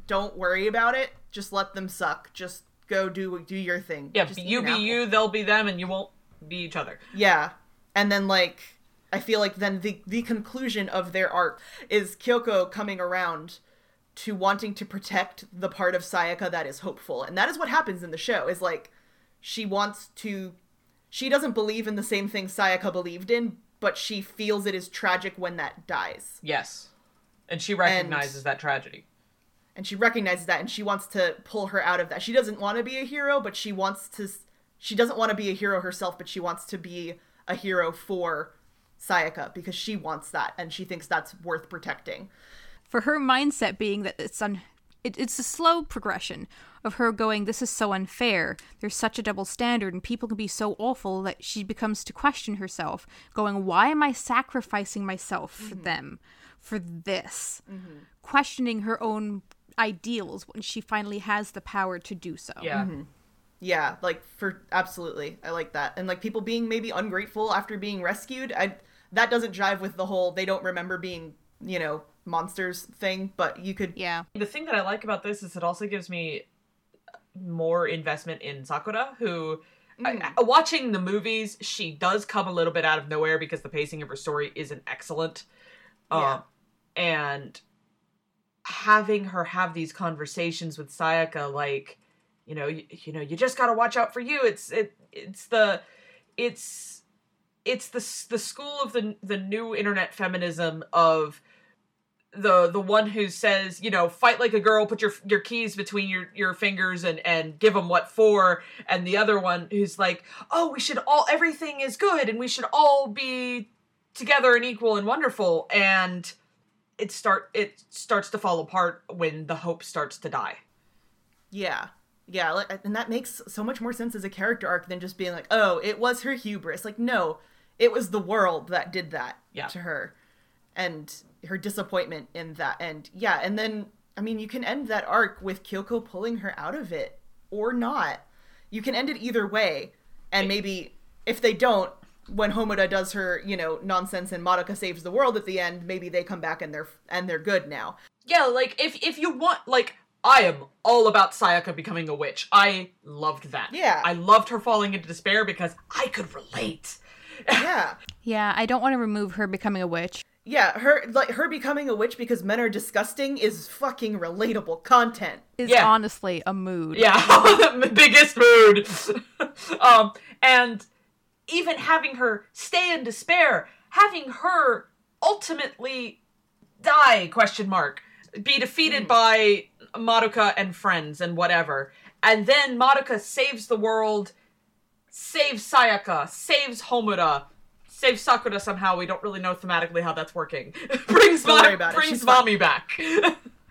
Don't worry about it. Just let them suck. Just go do do your thing. Yeah, Just you be apple. you, they'll be them, and you won't be each other. Yeah. And then like I feel like then the the conclusion of their arc is Kyoko coming around to wanting to protect the part of Sayaka that is hopeful. And that is what happens in the show is like she wants to she doesn't believe in the same thing Sayaka believed in, but she feels it is tragic when that dies. Yes. And she recognizes that tragedy. and she recognizes that and she wants to pull her out of that. She doesn't want to be a hero, but she wants to she doesn't want to be a hero herself, but she wants to be a hero for Sayaka because she wants that and she thinks that's worth protecting. For her mindset being that it's un it, it's a slow progression of her going this is so unfair there's such a double standard and people can be so awful that she becomes to question herself going why am i sacrificing myself for mm-hmm. them for this mm-hmm. questioning her own ideals when she finally has the power to do so Yeah. Mm-hmm. Yeah, like for absolutely. I like that. And like people being maybe ungrateful after being rescued, I that doesn't jive with the whole they don't remember being, you know, monsters thing, but you could yeah The thing that I like about this is it also gives me more investment in Sakura, who. I- I- watching the movies, she does come a little bit out of nowhere because the pacing of her story isn't excellent. Yeah. Um, and having her have these conversations with Sayaka, like, you know, you, you know, you just gotta watch out for you. It's it, it's the, it's, it's the the school of the the new internet feminism of the the one who says you know fight like a girl put your your keys between your your fingers and and give them what for and the other one who's like oh we should all everything is good and we should all be together and equal and wonderful and it start it starts to fall apart when the hope starts to die Yeah. Yeah, like and that makes so much more sense as a character arc than just being like, "Oh, it was her hubris." Like, no, it was the world that did that Yeah. to her and her disappointment in that. And yeah, and then I mean, you can end that arc with Kyoko pulling her out of it or not. You can end it either way. And maybe if they don't, when Homura does her, you know, nonsense and Madoka saves the world at the end, maybe they come back and they're and they're good now. yeah like if if you want like i am all about sayaka becoming a witch i loved that Yeah. i loved her falling into despair because i could relate [LAUGHS] Yeah. yeah i don't want to remove her becoming a witch Yeah, her like her becoming a witch because men are disgusting is fucking relatable content. is Yeah. honestly a mood Yeah, [LAUGHS] the biggest mood. [LAUGHS] um, and even having her stay in despair, having her ultimately die? Question mark. Be defeated by Madoka and friends and whatever, and then Madoka saves the world, saves Sayaka, saves Homura. Saves Sakura somehow. We don't really know thematically how that's working. [LAUGHS] brings Don't worry Mad- about it. brings Mami back.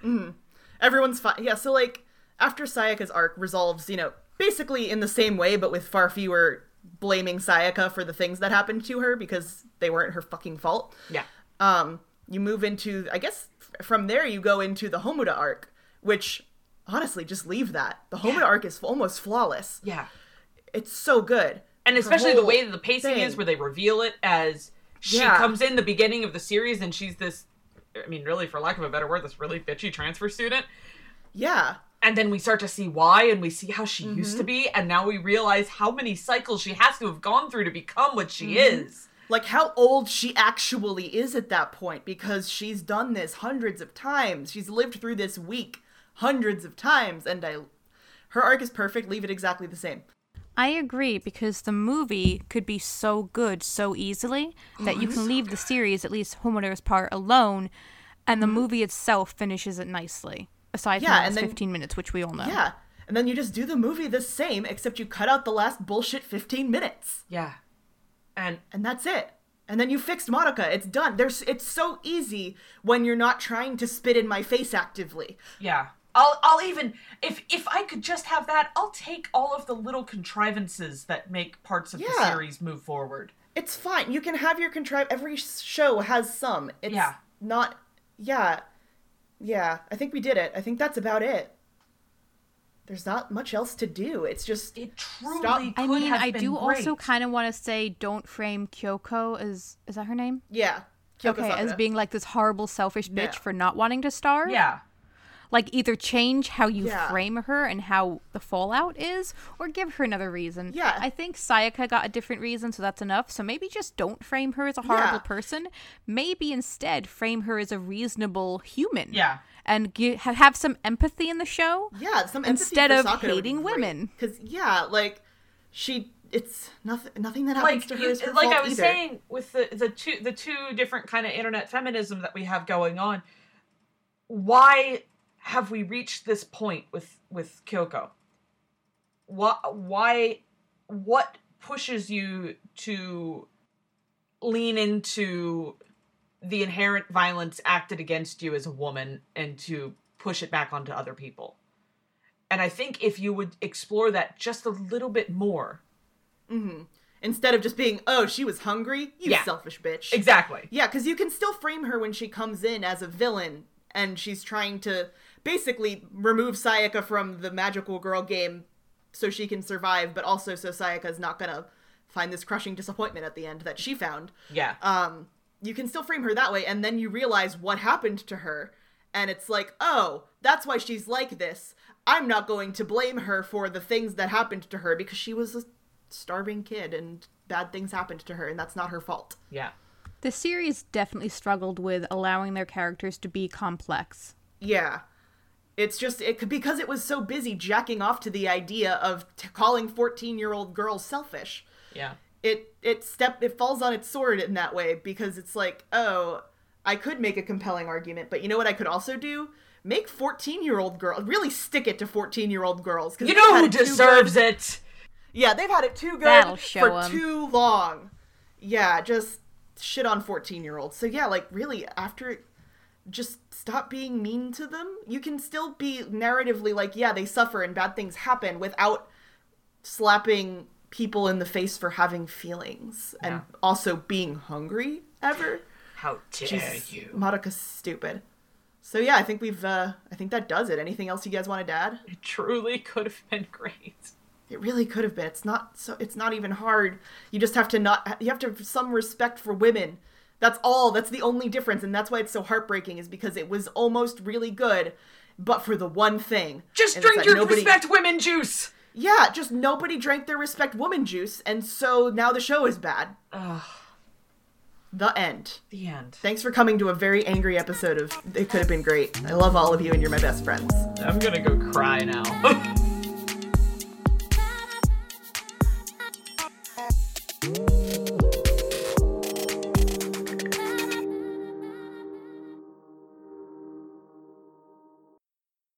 [LAUGHS] Everyone's fine. Yeah, so like after Sayaka's arc resolves, you know, basically in the same way but with far fewer blaming Sayaka for the things that happened to her because they weren't her fucking fault. yeah. um, you move into I guess f- from there you go into the Homura arc, which honestly, just leave that. The Homura Yeah. arc is almost flawless. Yeah. It's so good. And especially the way that the pacing thing. is, where they reveal it as she Yeah. comes in the beginning of the series and she's this, I mean, really, for lack of a better word, this really bitchy transfer student. Yeah. And then we start to see why and we see how she used Mm-hmm. to be. And now we realize how many cycles she has to have gone through to become what she Mm-hmm. is. Like how old she actually is at that point because she's done this hundreds of times. She's lived through this week hundreds of times and I her arc is perfect. Leave it exactly the same. I agree because the movie could be so good so easily that you mhm. can leave the series, at least Homura's part, alone, and the mm-hmm. movie itself finishes it nicely. Aside from Yeah, the last then- 15 minutes, which we all know. Yeah. And then you just do the movie the same except you cut out the last bullshit 15 minutes. Yeah. And and that's it. And then you fixed Madoka. It's done. There's it's so easy when you're not trying to spit in my face actively. yeah. I'll, I'll even if if I could just have that, I'll take all of the little contrivances that make parts of the series move forward. It's fine. You can have your contrive. Every show has some. It's Yeah. not. Yeah, yeah. I think we did it. I think that's about it. There's not much else to do. It's just It truly Stop. could I mean, have I been do also kind of want to say don't frame Kyoko as is that her name? yeah. Kyoko okay, as being like this horrible, selfish bitch Yeah. for not wanting to star. Yeah. Like either change how you Yeah. frame her and how the fallout is, or give her another reason. Yeah. I think Sayaka got a different reason, so that's enough. So maybe just don't frame her as a horrible Yeah. person. Maybe instead frame her as a reasonable human. Yeah. And gi- have some empathy in the show. yeah, some instead of hating women. Because yeah, like she, it's nothing. Nothing that like happens to her you, is her like fault I was either. saying with the the two the two different kind of internet feminism that we have going on. Why have we reached this point with with Kyoko? Why why what pushes you to lean into the inherent violence acted against you as a woman and to push it back onto other people? And I think if you would explore that just a little bit more. Mm-hmm. Instead of just being, oh, she was hungry. You Yeah. selfish bitch. Exactly. Yeah, because you can still frame her when she comes in as a villain and she's trying to basically remove Sayaka from the magical girl game so she can survive, but also so Sayaka's not gonna find this crushing disappointment at the end that she found. Yeah. Um, you can still frame her that way, and then you realize what happened to her, and it's like, oh, that's why she's like this. I'm not going to blame her for the things that happened to her because she was a starving kid and bad things happened to her, and that's not her fault. yeah. The series definitely struggled with allowing their characters to be complex. Yeah. It's just it because it was so busy jacking off to the idea of t- calling 14-year-old girls selfish. Yeah. It it step it falls on its sword in that way because it's like, "Oh, I could make a compelling argument, but you know what I could also do? Make 14-year-old girls really stick it to 14-year-old girls cuz You know who it deserves good. it. Yeah, they've had it too good That'll show for 'em. too long. Yeah, just shit on 14-year-olds. So yeah, like really after just stop being mean to them. You can still be narratively like, yeah, they suffer and bad things happen without slapping people in the face for having feelings and also being hungry ever. How dare Jesus, you? Madoka's stupid. So yeah, I think we've uh I think that does it. Anything else you guys want to add? It truly could have been great. It really could have been. It's not so. It's not even hard. You just have to not. You have to have some respect for women. That's all. That's the only difference, and that's why it's so heartbreaking. Is because it was almost really good, but for the one thing. Just and drink that your nobody- respect women juice. Yeah, just nobody drank their respect woman juice, and so now the show is bad. Ugh, The end. the end. Thanks for coming to a very angry episode of It Could Have Been Great. I love all of you, and you're my best friends. I'm gonna go cry now. [LAUGHS]